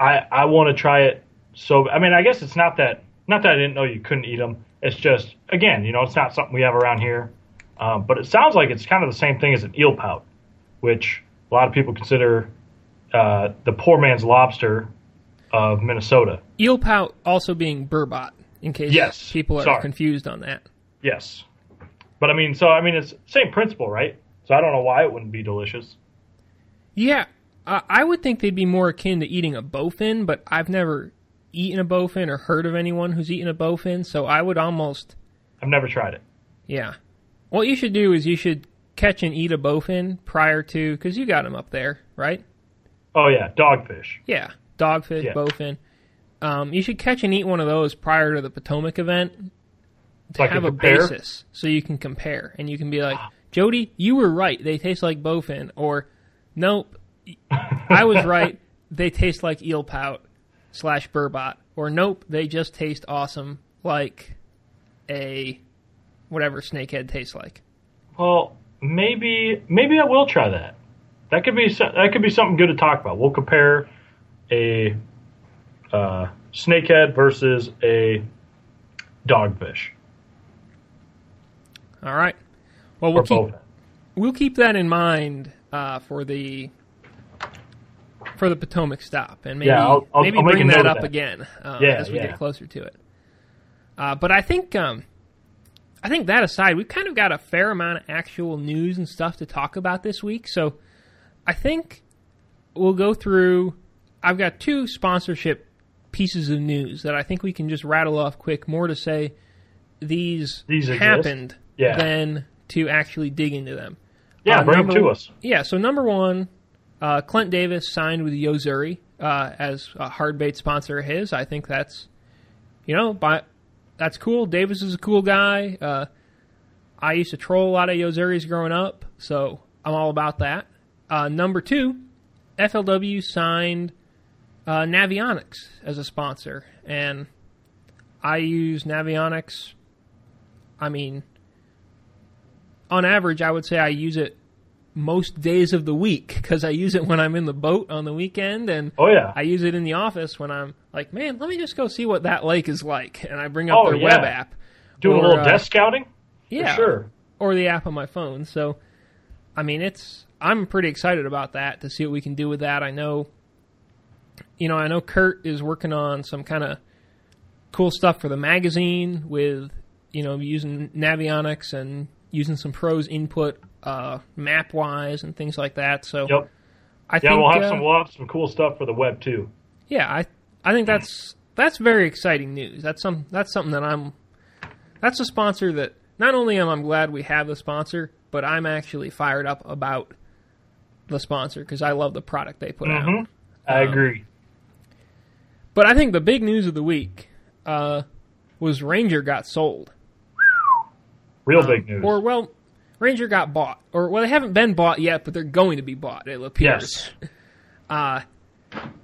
I I want to try it. So I mean, I guess it's not that not that I didn't know you couldn't eat them. It's just again, you know, it's not something we have around here. Um, but it sounds like it's kind of the same thing as an eel pout, which a lot of people consider uh, the poor man's lobster of Minnesota. Eel pout also being burbot, in case Yes, people are sorry. confused on that. Yes, but I mean, so I mean, it's same principle, right? So I don't know why it wouldn't be delicious. Yeah, uh, I would think they'd be more akin to eating a bowfin, but I've never eaten a bowfin or heard of anyone who's eaten a bowfin, so I would almost, I've never tried it. yeah. What you should do is you should catch and eat a bowfin prior to, because you got them up there, right? Oh yeah, dogfish. Yeah, dogfish, Yeah. bowfin. Um, you should catch and eat one of those prior to the Potomac event to Like have a compare? basis, so you can compare, and you can be like, Jody, you were right. They taste like bowfin, or nope, I was right. They taste like eel pout slash burbot, or nope, they just taste awesome like a whatever snakehead tastes like. Well, maybe maybe I will try that. That could be that could be something good to talk about. We'll compare a uh, snakehead versus a dogfish All right. Well, we'll keep we'll keep that in mind uh, for the for the Potomac stop, and maybe Yeah, I'll- I'll- maybe I'll bring that up that. again uh, Yeah, as we yeah. get closer to it. Uh, but I think um, I think that aside, we've kind of got a fair amount of actual news and stuff to talk about this week. So I think we'll go through. I've got two sponsorship pieces of news that I think we can just rattle off quick. More to say these, These happened Yeah. than to actually dig into them. Yeah, Uh, bring them to us. Yeah, so number one, uh, Clent Davis signed with Yo-Zuri uh, as a hard bait sponsor of his. I think that's, you know, by, that's cool. Davis is a cool guy. Uh, I used to troll a lot of Yo-Zuris growing up, so I'm all about that. Uh, number two, FLW signed uh, Navionics as a sponsor, and I use Navionics. I mean, on average, I would say I use it most days of the week because I use it when I'm in the boat on the weekend, and Oh yeah. I use it in the office when I'm like, man, let me just go see what that lake is like, and I bring up Oh, their yeah. web app. Doing or, a little uh, desk scouting. Yeah, For sure. or the app on my phone. So, I mean, it's I'm pretty excited about that to see what we can do with that. I know, you know, I know Kurt is working on some kind of cool stuff for the magazine with you know using Navionics and using some pros input uh, map wise and things like that. So, Yep. I Yeah, think we'll have uh, some we'll have some cool stuff for the web too. yeah, I I think that's that's very exciting news. That's some that's something that I'm that's a sponsor that not only am I glad we have the sponsor, but I'm actually fired up about the sponsor because I love the product they put out. Mhm. I Um, agree. But I think the big news of the week uh, was Ranger got sold, Real big news. or well, Ranger got bought, or well, they haven't been bought yet, but they're going to be bought. It appears. yes. Uh,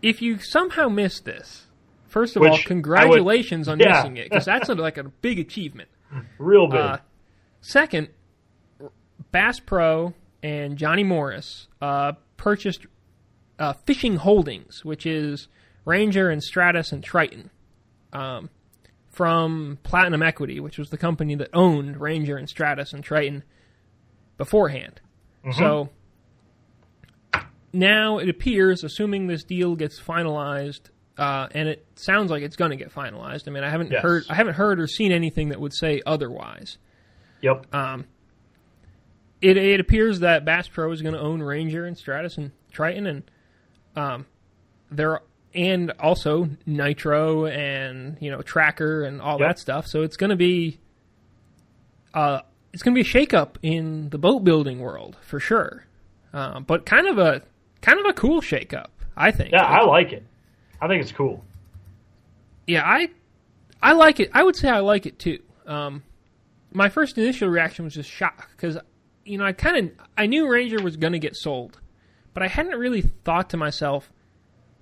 if you somehow missed this, first of all, Which would- congratulations on Yeah. missing it because that's a, like a big achievement. Real big. Uh, second, Bass Pro and Johnny Morris uh, purchased uh, Fishing Holdings, which is Ranger and Stratus and Triton, um, from Platinum Equity, which was the company that owned Ranger and Stratus and Triton beforehand. So now it appears, assuming this deal gets finalized, uh, and it sounds like it's going to get finalized. I mean, I haven't Yes. heard, I haven't heard or seen anything that would say otherwise. yep. Um, it it appears that Bass Pro is going to own Ranger and Stratus and Triton, and um, there and also Nitro and you know Tracker and all Yep. that stuff. So it's going to be uh, it's going to be a shakeup in the boat building world for sure, uh, but kind of a kind of a cool shakeup, I think. yeah, I like it. I think it's cool. Yeah, I I like it. I would say I like it too. Um, my first initial reaction was just shock because you know I kind of I knew Ranger was going to get sold, but I hadn't really thought to myself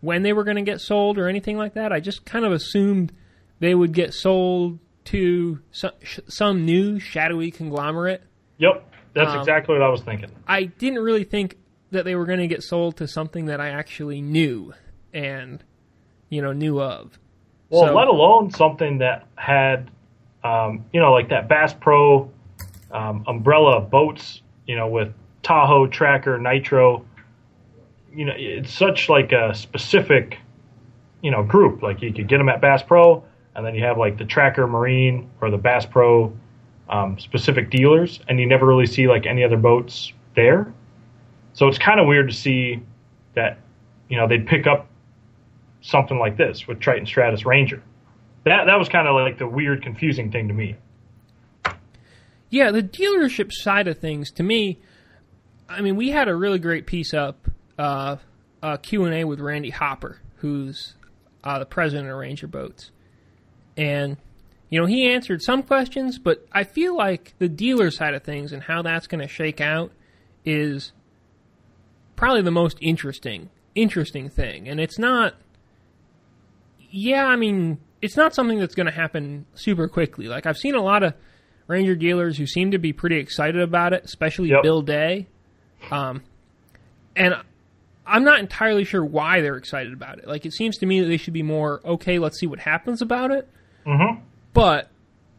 when they were going to get sold or anything like that. I just kind of assumed they would get sold to some, some new shadowy conglomerate. Yep. That's Um, exactly what I was thinking. I didn't really think that they were going to get sold to something that I actually knew and you know knew of. Well, so- let alone something that had, um, you know, like that Bass Pro um, umbrella boats, you know, with Tahoe, Tracker, Nitro. You know, it's such like a specific, you know, group. Like you could get them at Bass Pro, and then you have like the Tracker Marine or the Bass Pro um, specific dealers, and you never really see like any other boats there. So it's kind of weird to see that, you know, they'd pick up something like this with Triton Stratus Ranger. That that was kind of like the weird, confusing thing to me. Yeah, the dealership side of things, to me, I mean, we had a really great piece up, uh, a Q&A with Randy Hopper, who's uh, the president of Ranger Boats. And, you know, he answered some questions, but I feel like the dealer side of things and how that's going to shake out is probably the most interesting, interesting thing. And it's not, yeah, I mean, it's not something that's going to happen super quickly. Like, I've seen a lot of Ranger dealers who seem to be pretty excited about it, especially Yep. Bill Day. Um, and I'm not entirely sure why they're excited about it. Like, it seems to me that they should be more, okay, let's see what happens about it. Mm-hmm. But,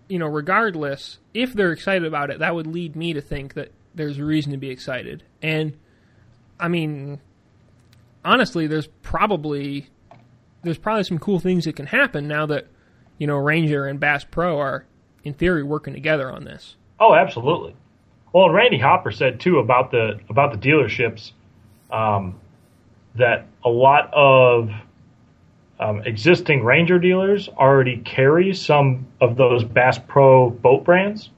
you know, regardless, if they're excited about it, that would lead me to think that there's a reason to be excited. And, I mean, honestly, there's probably there's probably some cool things that can happen now that you know Ranger and Bass Pro are in theory working together on this. Oh, absolutely. Well, Randy Hopper said too about the about the dealerships um, that a lot of um, existing Ranger dealers already carry some of those Bass Pro boat brands,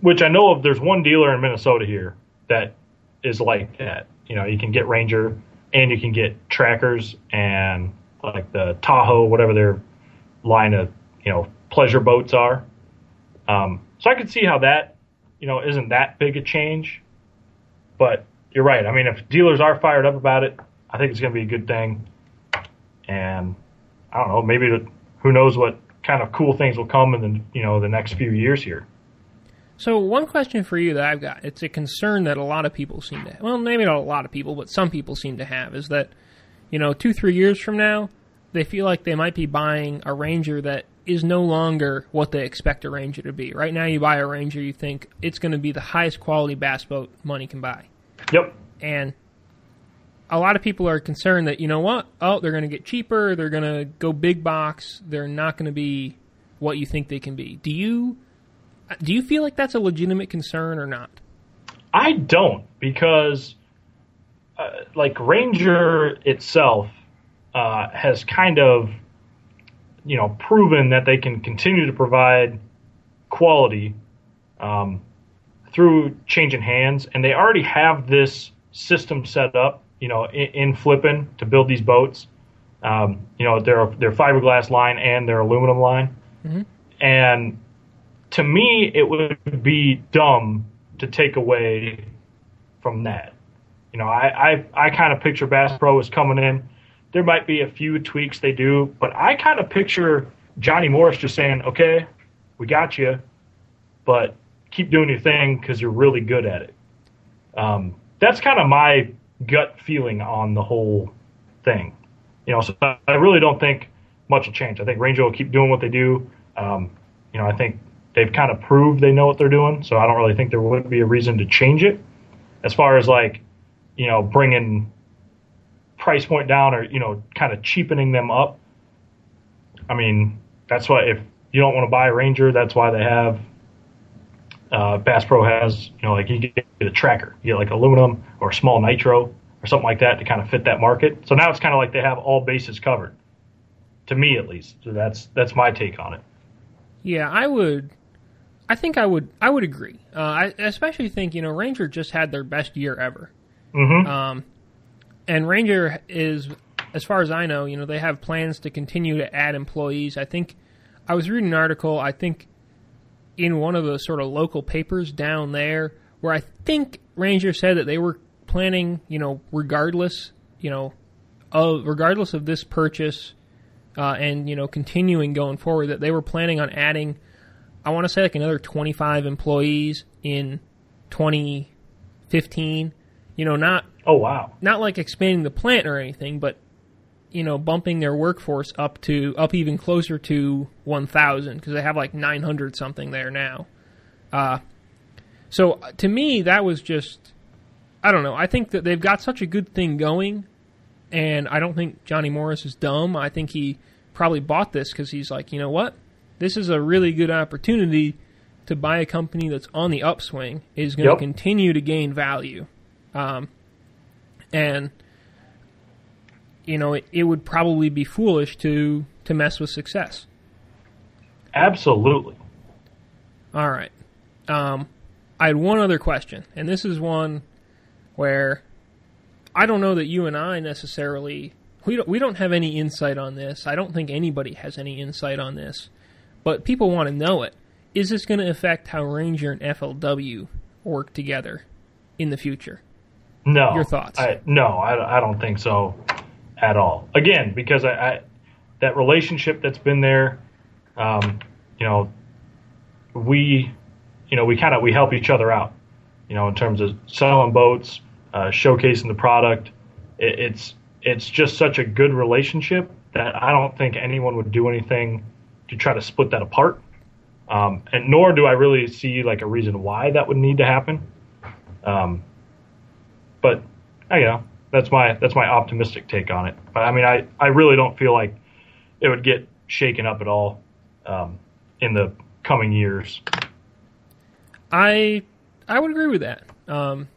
which I know of. There's one dealer in Minnesota here that is like that. You know, you can get Ranger and you can get trackers and like the Tahoe, whatever their line of you know pleasure boats are. Um, so I could see how that you know isn't that big a change, but you're right. I mean, if dealers are fired up about it, I think it's going to be a good thing. And I don't know, maybe the, who knows what kind of cool things will come in the you know the next few years here. So one question for you that I've got, it's a concern that a lot of people seem to, have. well, maybe not a lot of people, but some people seem to have, is that, you know, two, three years from now, they feel like they might be buying a Ranger that is no longer what they expect a Ranger to be. Right now, you buy a Ranger, you think it's going to be the highest quality bass boat money can buy. Yep. And a lot of people are concerned that, you know what? Oh, they're going to get cheaper. They're going to go big box. They're not going to be what you think they can be. Do you do you feel like that's a legitimate concern or not? I don't because uh, like Ranger itself uh, has kind of you know proven that they can continue to provide quality um, through changing hands, and they already have this system set up, you know, in, in Flippin to build these boats. Um, you know, their their fiberglass line and their aluminum line, mm-hmm. and to me, it would be dumb to take away from that. You know, I I, I kind of picture Bass Pro is coming in. There might be a few tweaks they do, but I kind of picture Johnny Morris just saying, "Okay, we got you, but keep doing your thing because you're really good at it." Um, that's kind of my gut feeling on the whole thing. You know, so I really don't think much will change. I think Ranger will keep doing what they do. Um, you know, I think they've kind of proved they know what they're doing, so I don't really think there would be a reason to change it. As far as like, you know, bringing price point down or you know, kind of cheapening them up. I mean, that's why if you don't want to buy Ranger, that's why they have uh, Bass Pro has, you know, like you get a tracker, you get like aluminum or small nitro or something like that to kind of fit that market. So now it's kind of like they have all bases covered, to me at least. So that's that's my take on it. Yeah, I would I think I would I would agree. Uh, I especially think you know Ranger just had their best year ever. Mm-hmm. Um, and Ranger is, as far as I know, you know they have plans to continue to add employees. I think I was reading an article. I think in one of the sort of local papers down there, where I think Ranger said that they were planning, you know, regardless, you know, of regardless of this purchase, uh, and you know continuing going forward, that they were planning on adding I want to say like another 25 employees in 2015. You know, not oh wow, not like expanding the plant or anything, but you know, bumping their workforce up to up even closer to 1,000 because they have like 900 something there now. Uh, so uh, to me, that was just I don't know. I think that they've got such a good thing going, and I don't think Johnny Morris is dumb. I think he probably bought this because he's like, you know what, this is a really good opportunity to buy a company that's on the upswing is going Yep. to continue to gain value um, and you know it, it would probably be foolish to to mess with success absolutely. all right um, i had one other question and this is one where i don't know that you and i necessarily we don't, we don't have any insight on this i don't think anybody has any insight on this but people want to know it is this going to affect how ranger and flw work together in the future No. Your thoughts? I, no, I, I don't think so at all. Again, because I, I that relationship that's been there, um, you know, we, you know, we kind of we help each other out, you know, in terms of selling boats, uh, showcasing the product. It, it's it's just such a good relationship that I don't think anyone would do anything to try to split that apart. Um, and nor do I really see like a reason why that would need to happen. Um, but I, you know, that's my that's my optimistic take on it. But I mean, I I really don't feel like it would get shaken up at all um, in the coming years. I I would agree with that. Um,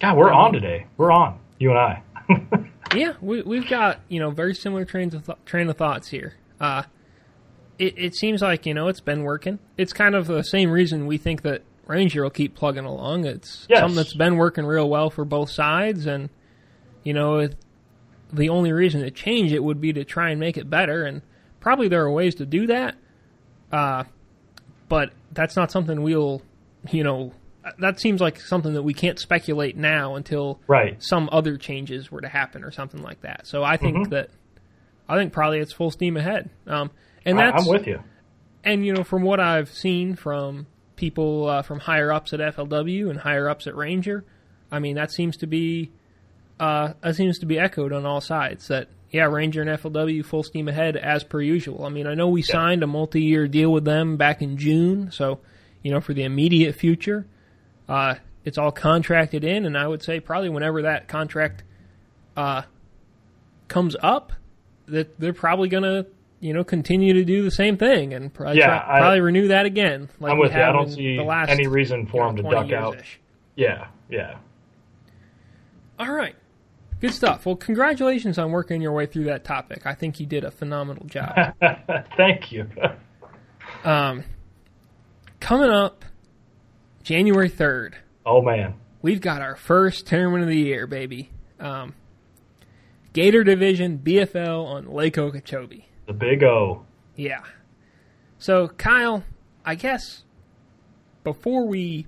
God, we're on today. We're on. You and I. Yeah, we, we've got you know very similar trains of th- train of thoughts here. Uh, it, it seems like you know it's been working. It's kind of the same reason we think that Ranger will keep plugging along. It's Yes. something that's been working real well for both sides, and you know it, the only reason to change it would be to try and make it better. And probably there are ways to do that, uh, but that's not something we'll you know that seems like something that we can't speculate now until Right. some other changes were to happen or something like that. So I think Mm-hmm. that I think probably it's full steam ahead. Um, and that's I'm with you. and you know from what I've seen from people uh, from higher ups at FLW and higher ups at Ranger, I mean that seems to be uh, seems to be echoed on all sides. That yeah, Ranger and FLW full steam ahead as per usual. I mean I know we signed a multi-year deal with them back in June, so you know for the immediate future, uh, it's all contracted in, and I would say probably whenever that contract uh, comes up, that they're probably gonna you know continue to do the same thing and probably, Yeah, try- I- probably renew that again. Like I'm with you. I don't see the last, any reason for you know, them to duck out. Yeah, yeah. All right. Good stuff. Well, congratulations on working your way through that topic. I think you did a phenomenal job. Thank you. um, coming up January 3rd, oh man. we've got our first tournament of the year, baby. Um, Gator Division BFL on Lake Okeechobee. The big O. Yeah. So, Kyle, I guess before we.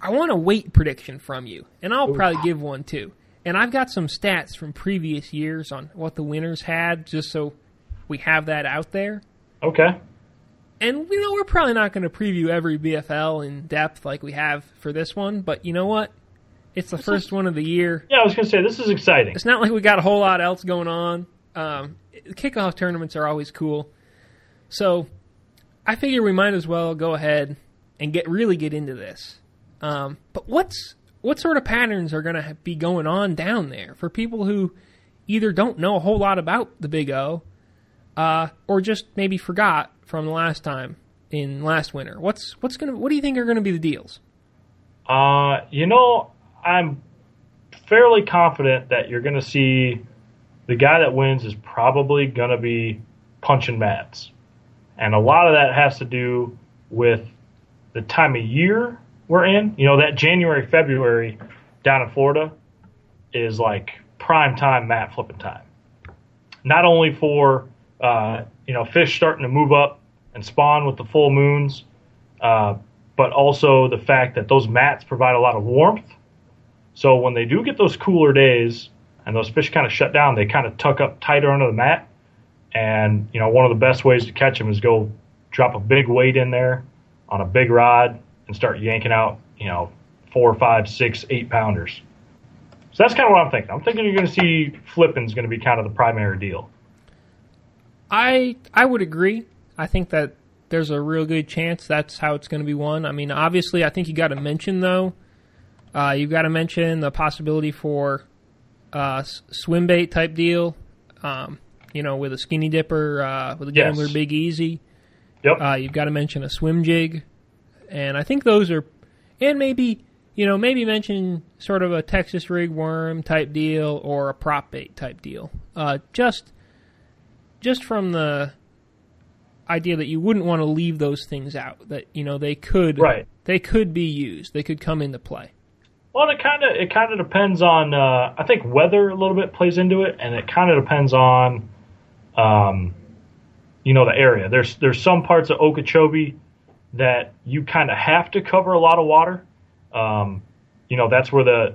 I want a weight prediction from you, and I'll probably give one too. And I've got some stats from previous years on what the winners had, just so we have that out there. Okay. And you know, we're probably not going to preview every BFL in depth like we have for this one, but you know what? It's the first one of the year. Yeah, I was gonna say this is exciting. It's not like we got a whole lot else going on. Um, kickoff tournaments are always cool, so I figure we might as well go ahead and get really get into this. Um, but what's what sort of patterns are going to be going on down there for people who either don't know a whole lot about the Big O, uh, or just maybe forgot from the last time in last winter? What's what's gonna what do you think are going to be the deals? Uh, you know, I'm fairly confident that you're gonna see the guy that wins is probably gonna be punching mats, and a lot of that has to do with the time of year we're in. You know, that January, February down in Florida is like prime time mat flipping time. Not only for uh, you know fish starting to move up and spawn with the full moons, uh, but also the fact that those mats provide a lot of warmth. So when they do get those cooler days and those fish kind of shut down, they kind of tuck up tighter under the mat. And you know, one of the best ways to catch them is go drop a big weight in there on a big rod and start yanking out, you know, four, five, six, eight pounders. So that's kind of what I'm thinking. I'm thinking you're going to see flipping's going to be kind of the primary deal. I I would agree. I think that there's a real good chance that's how it's going to be won. I mean, obviously, I think you got to mention though. Uh, you've got to mention the possibility for uh, swim bait type deal. Um, you know, with a skinny dipper, uh, with a Yes. gambler big easy. Yep. Uh, you've got to mention a swim jig, and I think those are, and maybe you know maybe mention sort of a Texas rig worm type deal or a prop bait type deal. Uh, just just from the idea that you wouldn't want to leave those things out. That you know they could Right. they could be used. They could come into play. Well, it kind of it kind of depends on. Uh, I think weather a little bit plays into it, and it kind of depends on, um, you know, the area. There's there's some parts of Okeechobee that you kind of have to cover a lot of water. Um, you know, that's where the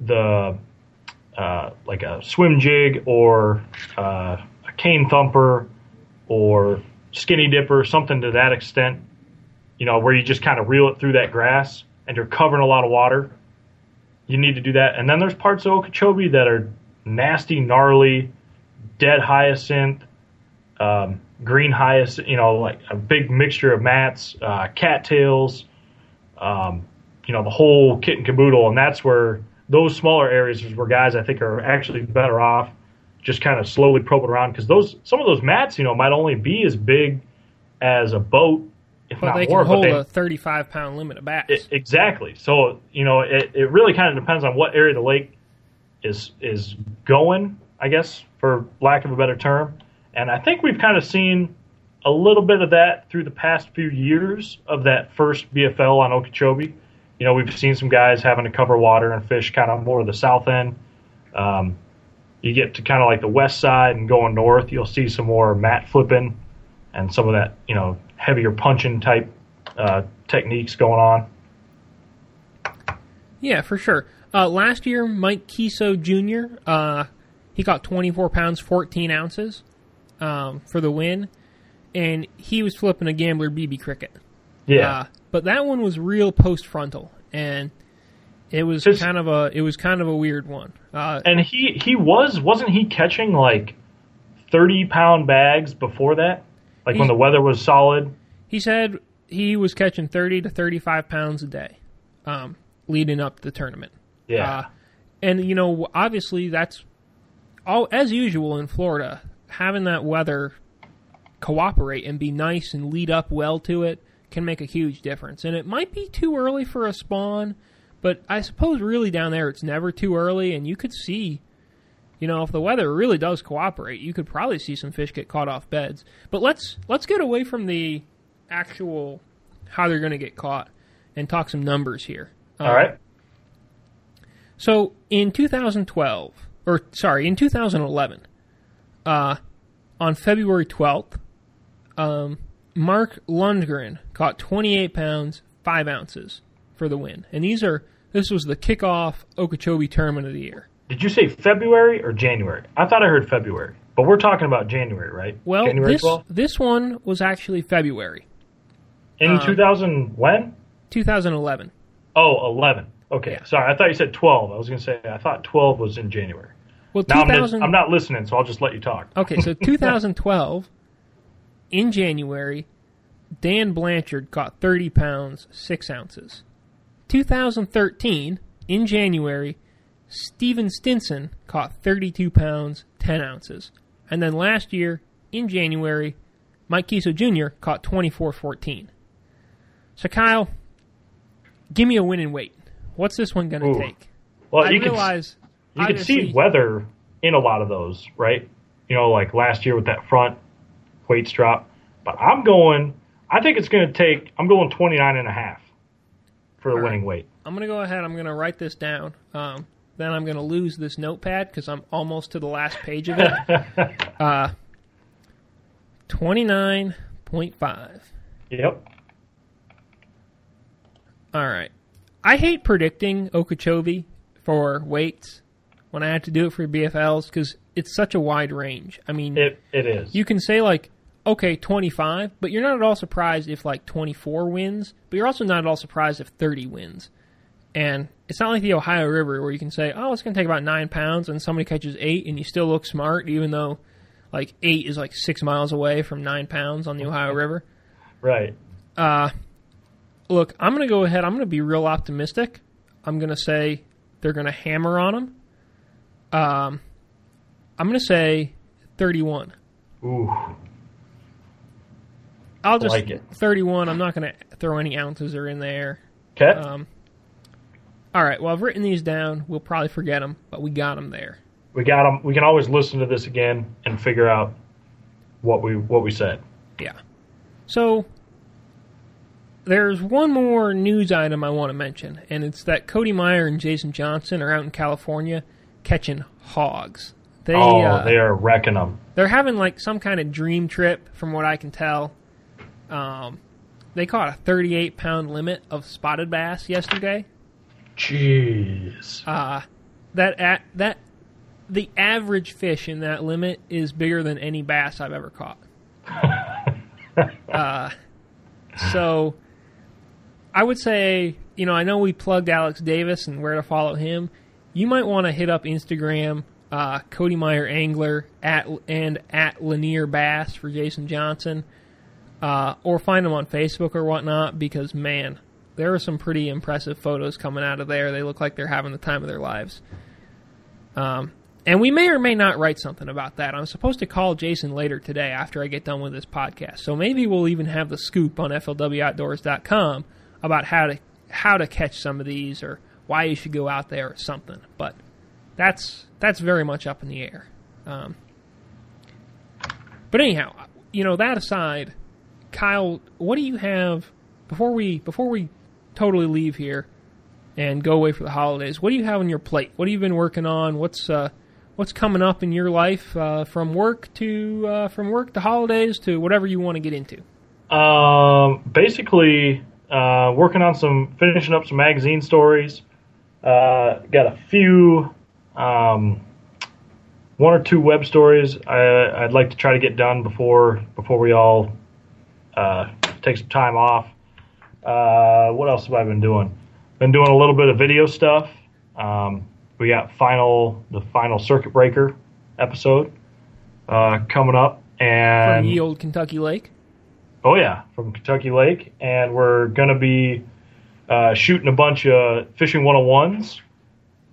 the uh, like a swim jig or uh, a cane thumper or skinny dipper, something to that extent. You know, where you just kind of reel it through that grass and you're covering a lot of water you need to do that. And then there's parts of Okeechobee that are nasty, gnarly, dead hyacinth, um, green hyacinth, you know, like a big mixture of mats, uh, cattails, um, you know, the whole kit and caboodle. And that's where those smaller areas is where guys I think are actually better off just kind of slowly probing around because those some of those mats, you know, might only be as big as a boat, if But not they more. can hold they, a 35 pound limit of bass. it, exactly. So you know, it, it really kind of depends on what area of the lake is is going I guess, for lack of a better term. And I think we've kind of seen a little bit of that through the past few years of that first BFL on Okeechobee. You know, we've seen some guys having to cover water and fish kind of more of the south end. Um, you get to kind of like the west side and going north, you'll see some more mat flipping and some of that, you know, heavier punching type uh, techniques going on. Yeah, for sure. Uh, last year, Mike Kiso Jr. Uh, he got 24 pounds 14 ounces um, for the win, and he was flipping a gambler BB cricket. Yeah, Uh, but that one was real post frontal, and it was Just- kind of a it was kind of a weird one. Uh, and he he was wasn't he catching like thirty pound bags before that, like when the weather was solid. he said he was catching 30 to 35 pounds a day, um, leading up to the tournament. Yeah, Uh, and you know, obviously, that's all as usual in Florida. Having that weather cooperate and be nice and lead up well to it can make a huge difference. And it might be too early for a spawn, but I suppose really down there it's never too early, and you could see. You know, if the weather really does cooperate, you could probably see some fish get caught off beds. But let's let's get away from the actual how they're going to get caught and talk some numbers here. all Um, right. so in 2012, or sorry, in 2011, uh, on February 12th, um, Mark Lundgren caught 28 pounds 5 ounces for the win, and these are this was the kickoff Okeechobee tournament of the year. Did you say February or January? I thought I heard February, but we're talking about January, right? Well, January this 12th? this one was actually February in uh, 2000 when? 2011. Oh, 11. Okay, Yeah. sorry. I thought you said 12. I was going to say I thought 12 was in January. Well, Now I'm, 2000. I'm not listening, so I'll just let you talk. Okay, so 2012, in January, Dan Blanchard caught 30 pounds, 6 ounces. 2013, in January, Steven Stinson caught 32 pounds, 10 ounces. And then last year, in January, Mike Kiso Jr. caught 24.14. So, Kyle, give me a win and weight. What's this one going to take? Well, I you can realize. You can see weather in a lot of those, right? You know, like last year with that front weights drop. But I'm going. I think it's going to take. I'm going 29 and a half for the right. winning weight. I'm going to go ahead. I'm going to write this down. Um, then I'm going to lose this notepad because I'm almost to the last page of it. uh, 29.5. Yep. All right. I hate predicting Okeechobee for weights when I had to do it for BFLs because it's such a wide range. I mean, It it is. you can say like okay 25 but you're not at all surprised if like 24 wins but you're also not at all surprised if 30 wins and it's not like the ohio river where you can say oh it's going to take about nine pounds and somebody catches eight and you still look smart even though like eight is like six miles away from nine pounds on the ohio river right. uh, look i'm going to go ahead i'm going to be real optimistic i'm going to say they're going to hammer on them um, i'm going to say 31 Ooh. I'll just like it. 31. I'm not going to throw any ounces are in there. Okay. Um, all right. Well, I've written these down. We'll probably forget them, but we got them there. we got them. We can always listen to this again and figure out what we what we said. Yeah. So there's one more news item I want to mention, and it's that Cody Meyer and Jason Johnson are out in California catching hogs. They oh, uh, they are wrecking them. they're having like some kind of dream trip, from what I can tell. Um, they caught a 38 pound limit of spotted bass yesterday. Jeez. Uh, that at, that the average fish in that limit is bigger than any bass I've ever caught. uh, so I would say, you know, I know we plugged Alex Davis and where to follow him. You might want to hit up Instagram, uh, Cody Meyer Angler at and at Lanier Bass for Jason Johnson, uh, or find them on Facebook or whatnot because man, there are some pretty impressive photos coming out of there. They look like they're having the time of their lives. Um, and we may or may not write something about that. I'm supposed to call Jason later today after I get done with this podcast. So maybe we'll even have the scoop on FLWOutdoors.com about how to how to catch some of these or why you should go out there or something. But that's that's very much up in the air. Um, but anyhow, you know that aside, Kyle, what do you have before we before we totally leave here and go away for the holidays? What do you have on your plate? What have you been working on? What's uh, what's coming up in your life uh, from work to uh, from work to holidays to whatever you want to get into? Um, basically, uh, working on some finishing up some magazine stories. Uh, got a few, um, one or two web stories I, would like to try to get done before before we all uh, take some time off. Uh, what else have I been doing? Been doing a little bit of video stuff. Um, we got final the final circuit breaker episode uh, coming up, and from the old Kentucky Lake. Oh yeah, from Kentucky Lake, and we're gonna be uh, shooting a bunch of fishing 101s.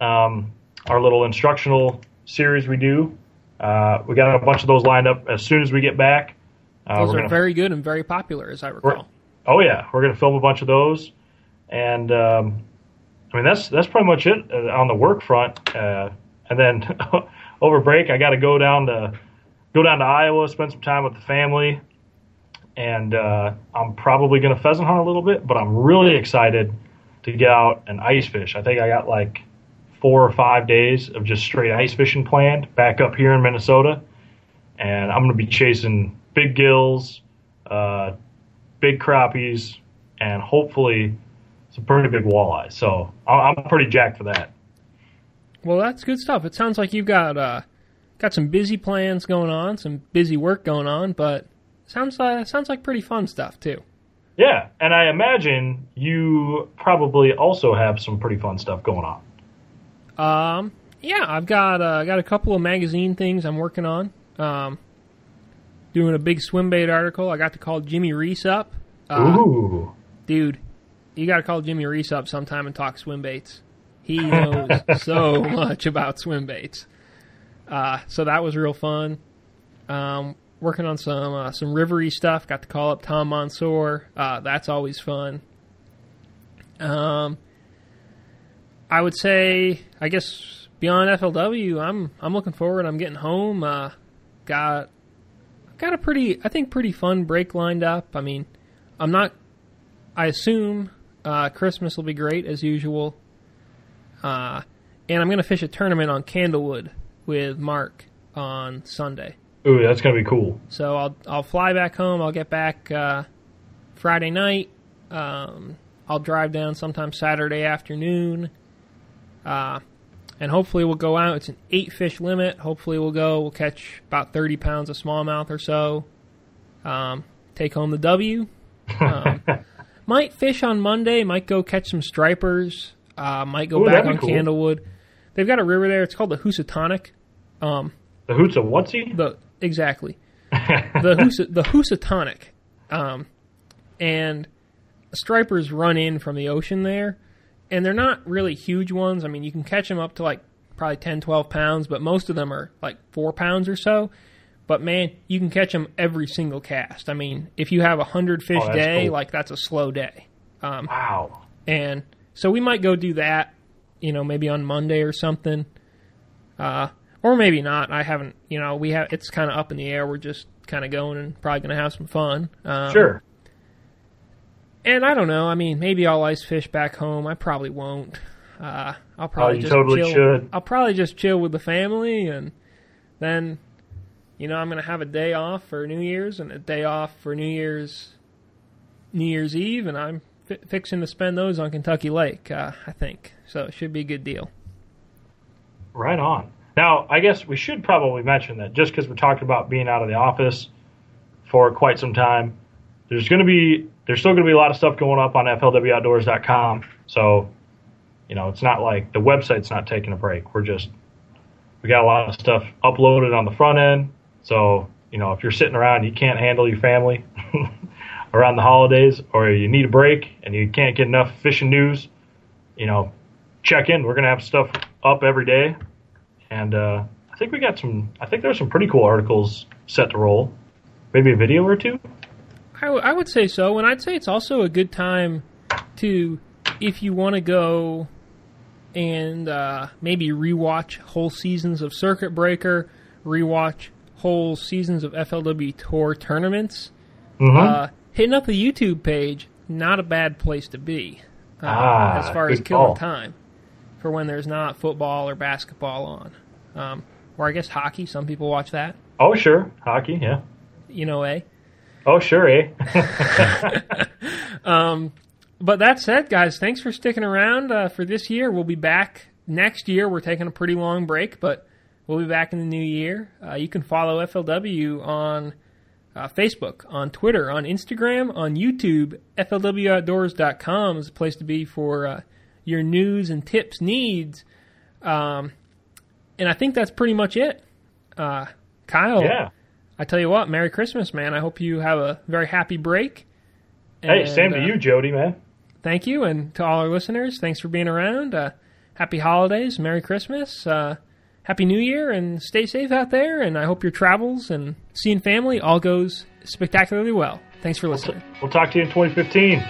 Um, our little instructional series we do. Uh, we got a bunch of those lined up as soon as we get back. Uh, those are gonna, very good and very popular, as I recall. Oh yeah, we're gonna film a bunch of those, and um, I mean that's that's pretty much it uh, on the work front. Uh, and then over break, I got to go down to go down to Iowa, spend some time with the family and uh, I'm probably going to pheasant hunt a little bit, but I'm really excited to get out and ice fish. I think I got like four or five days of just straight ice fishing planned back up here in Minnesota, and I'm going to be chasing big gills, uh, big crappies, and hopefully some pretty big walleyes. So I'm pretty jacked for that. Well, that's good stuff. It sounds like you've got uh, got some busy plans going on, some busy work going on, but Sounds uh, sounds like pretty fun stuff too. Yeah, and I imagine you probably also have some pretty fun stuff going on. Um, yeah, I've got uh, got a couple of magazine things I'm working on. Um, doing a big swim bait article. I got to call Jimmy Reese up. Uh, Ooh, dude, you got to call Jimmy Reese up sometime and talk swim baits. He knows so much about swim baits. Uh, so that was real fun. Um, working on some uh, some rivery stuff. Got to call up Tom Monsoor. Uh, that's always fun. Um, I would say, I guess beyond FLW, I'm I'm looking forward. I'm getting home. Uh, got got a pretty, I think, pretty fun break lined up. I mean, I'm not. I assume uh, Christmas will be great as usual. Uh, and I'm going to fish a tournament on Candlewood with Mark on Sunday. Ooh, that's gonna be cool. So I'll I'll fly back home. I'll get back uh, Friday night. Um, I'll drive down sometime Saturday afternoon, uh, and hopefully we'll go out. It's an eight fish limit. Hopefully we'll go. We'll catch about thirty pounds of smallmouth or so. Um, take home the W. Um, might fish on Monday. Might go catch some stripers. Uh, might go Ooh, back on cool. Candlewood. They've got a river there. It's called the Housatonic. Um, the Hoots of whatsy? The exactly. the Husa, the Housatonic, um, and stripers run in from the ocean there, and they're not really huge ones. I mean, you can catch them up to like probably 10, 12 pounds, but most of them are like four pounds or so. But man, you can catch them every single cast. I mean, if you have a hundred fish oh, day, cool. like that's a slow day. Um, wow. And so we might go do that, you know, maybe on Monday or something. Uh, or maybe not. I haven't. You know, we have. It's kind of up in the air. We're just kind of going and probably going to have some fun. Um, sure. And I don't know. I mean, maybe I'll ice fish back home. I probably won't. Uh, I'll probably oh, just totally chill. Should. I'll probably just chill with the family, and then, you know, I'm going to have a day off for New Year's and a day off for New Year's, New Year's Eve, and I'm fi- fixing to spend those on Kentucky Lake. Uh, I think so. It should be a good deal. Right on. Now, I guess we should probably mention that just because we're talking about being out of the office for quite some time, there's going to be there's still going to be a lot of stuff going up on flwoutdoors.com. So, you know, it's not like the website's not taking a break. We're just we got a lot of stuff uploaded on the front end. So, you know, if you're sitting around you can't handle your family around the holidays or you need a break and you can't get enough fishing news, you know, check in. We're going to have stuff up every day and uh, I think we got some. I think there's some pretty cool articles set to roll. Maybe a video or two. I, w- I would say so, and I'd say it's also a good time to, if you want to go and uh, maybe rewatch whole seasons of Circuit Breaker, rewatch whole seasons of FLW Tour tournaments, Mhm. uh, hitting up the YouTube page not a bad place to be uh, Ah, as far as killing call. time for when there's not football or basketball on, um, or I guess hockey. Some people watch that. oh, sure. Hockey, yeah. You know, eh? Oh, sure, eh? But that said, guys, thanks for sticking around uh, for this year. We'll be back next year. We're taking a pretty long break, but we'll be back in the new year. Uh, you can follow FLW on uh, Facebook, on Twitter, on Instagram, on YouTube. FLWOutdoors.com is a place to be for uh, your news and tips needs. Um, and I think that's pretty much it. Uh, Kyle, yeah. I tell you what, Merry Christmas, man. I hope you have a very happy break. Hey, And, same to uh, you, Jody, man. thank you, and to all our listeners, thanks for being around. Uh, happy holidays, Merry Christmas, uh, Happy New Year, and stay safe out there. And I hope your travels and seeing family all goes spectacularly well. Thanks for listening. We'll talk to you in 2015.